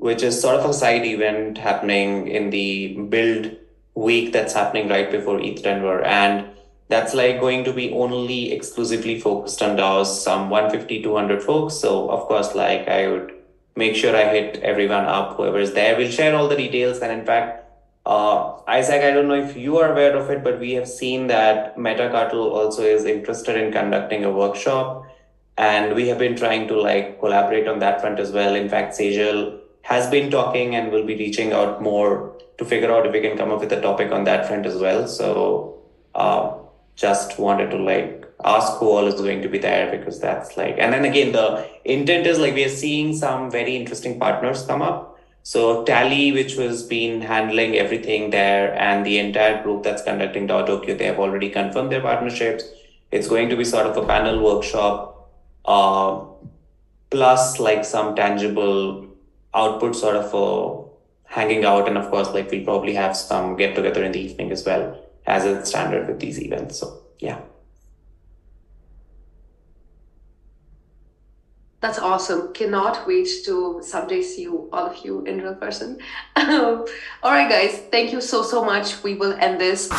I: which is sort of a side event happening in the build week that's happening right before ETH Denver. And that's like going to be only exclusively focused on DAOs, some 150, 200 folks. So of course, like I would make sure I hit everyone up, whoever is there. We'll share all the details. And in fact, uh, Isaac, I don't know if you are aware of it, but we have seen that Metacartel also is interested in conducting a workshop. And we have been trying to like collaborate on that front as well. In fact, Sejal has been talking and will be reaching out more to figure out if we can come up with a topic on that front as well. So, uh, just wanted to like ask who all is going to be there because that's like and then again the intent is like we are seeing some very interesting partners come up So Tally, which was been handling everything there, and the entire group that's conducting DAO Tokyo, they have already confirmed their partnerships. It's going to be sort of a panel workshop, uh, plus like some tangible output, sort of a hanging out, and of course, like we'll probably have some get together in the evening as well, as is standard with these events. So yeah.
A: That's awesome. Cannot wait to someday see you, all of you, in real person. all right, guys. Thank you so, so much. We will end this.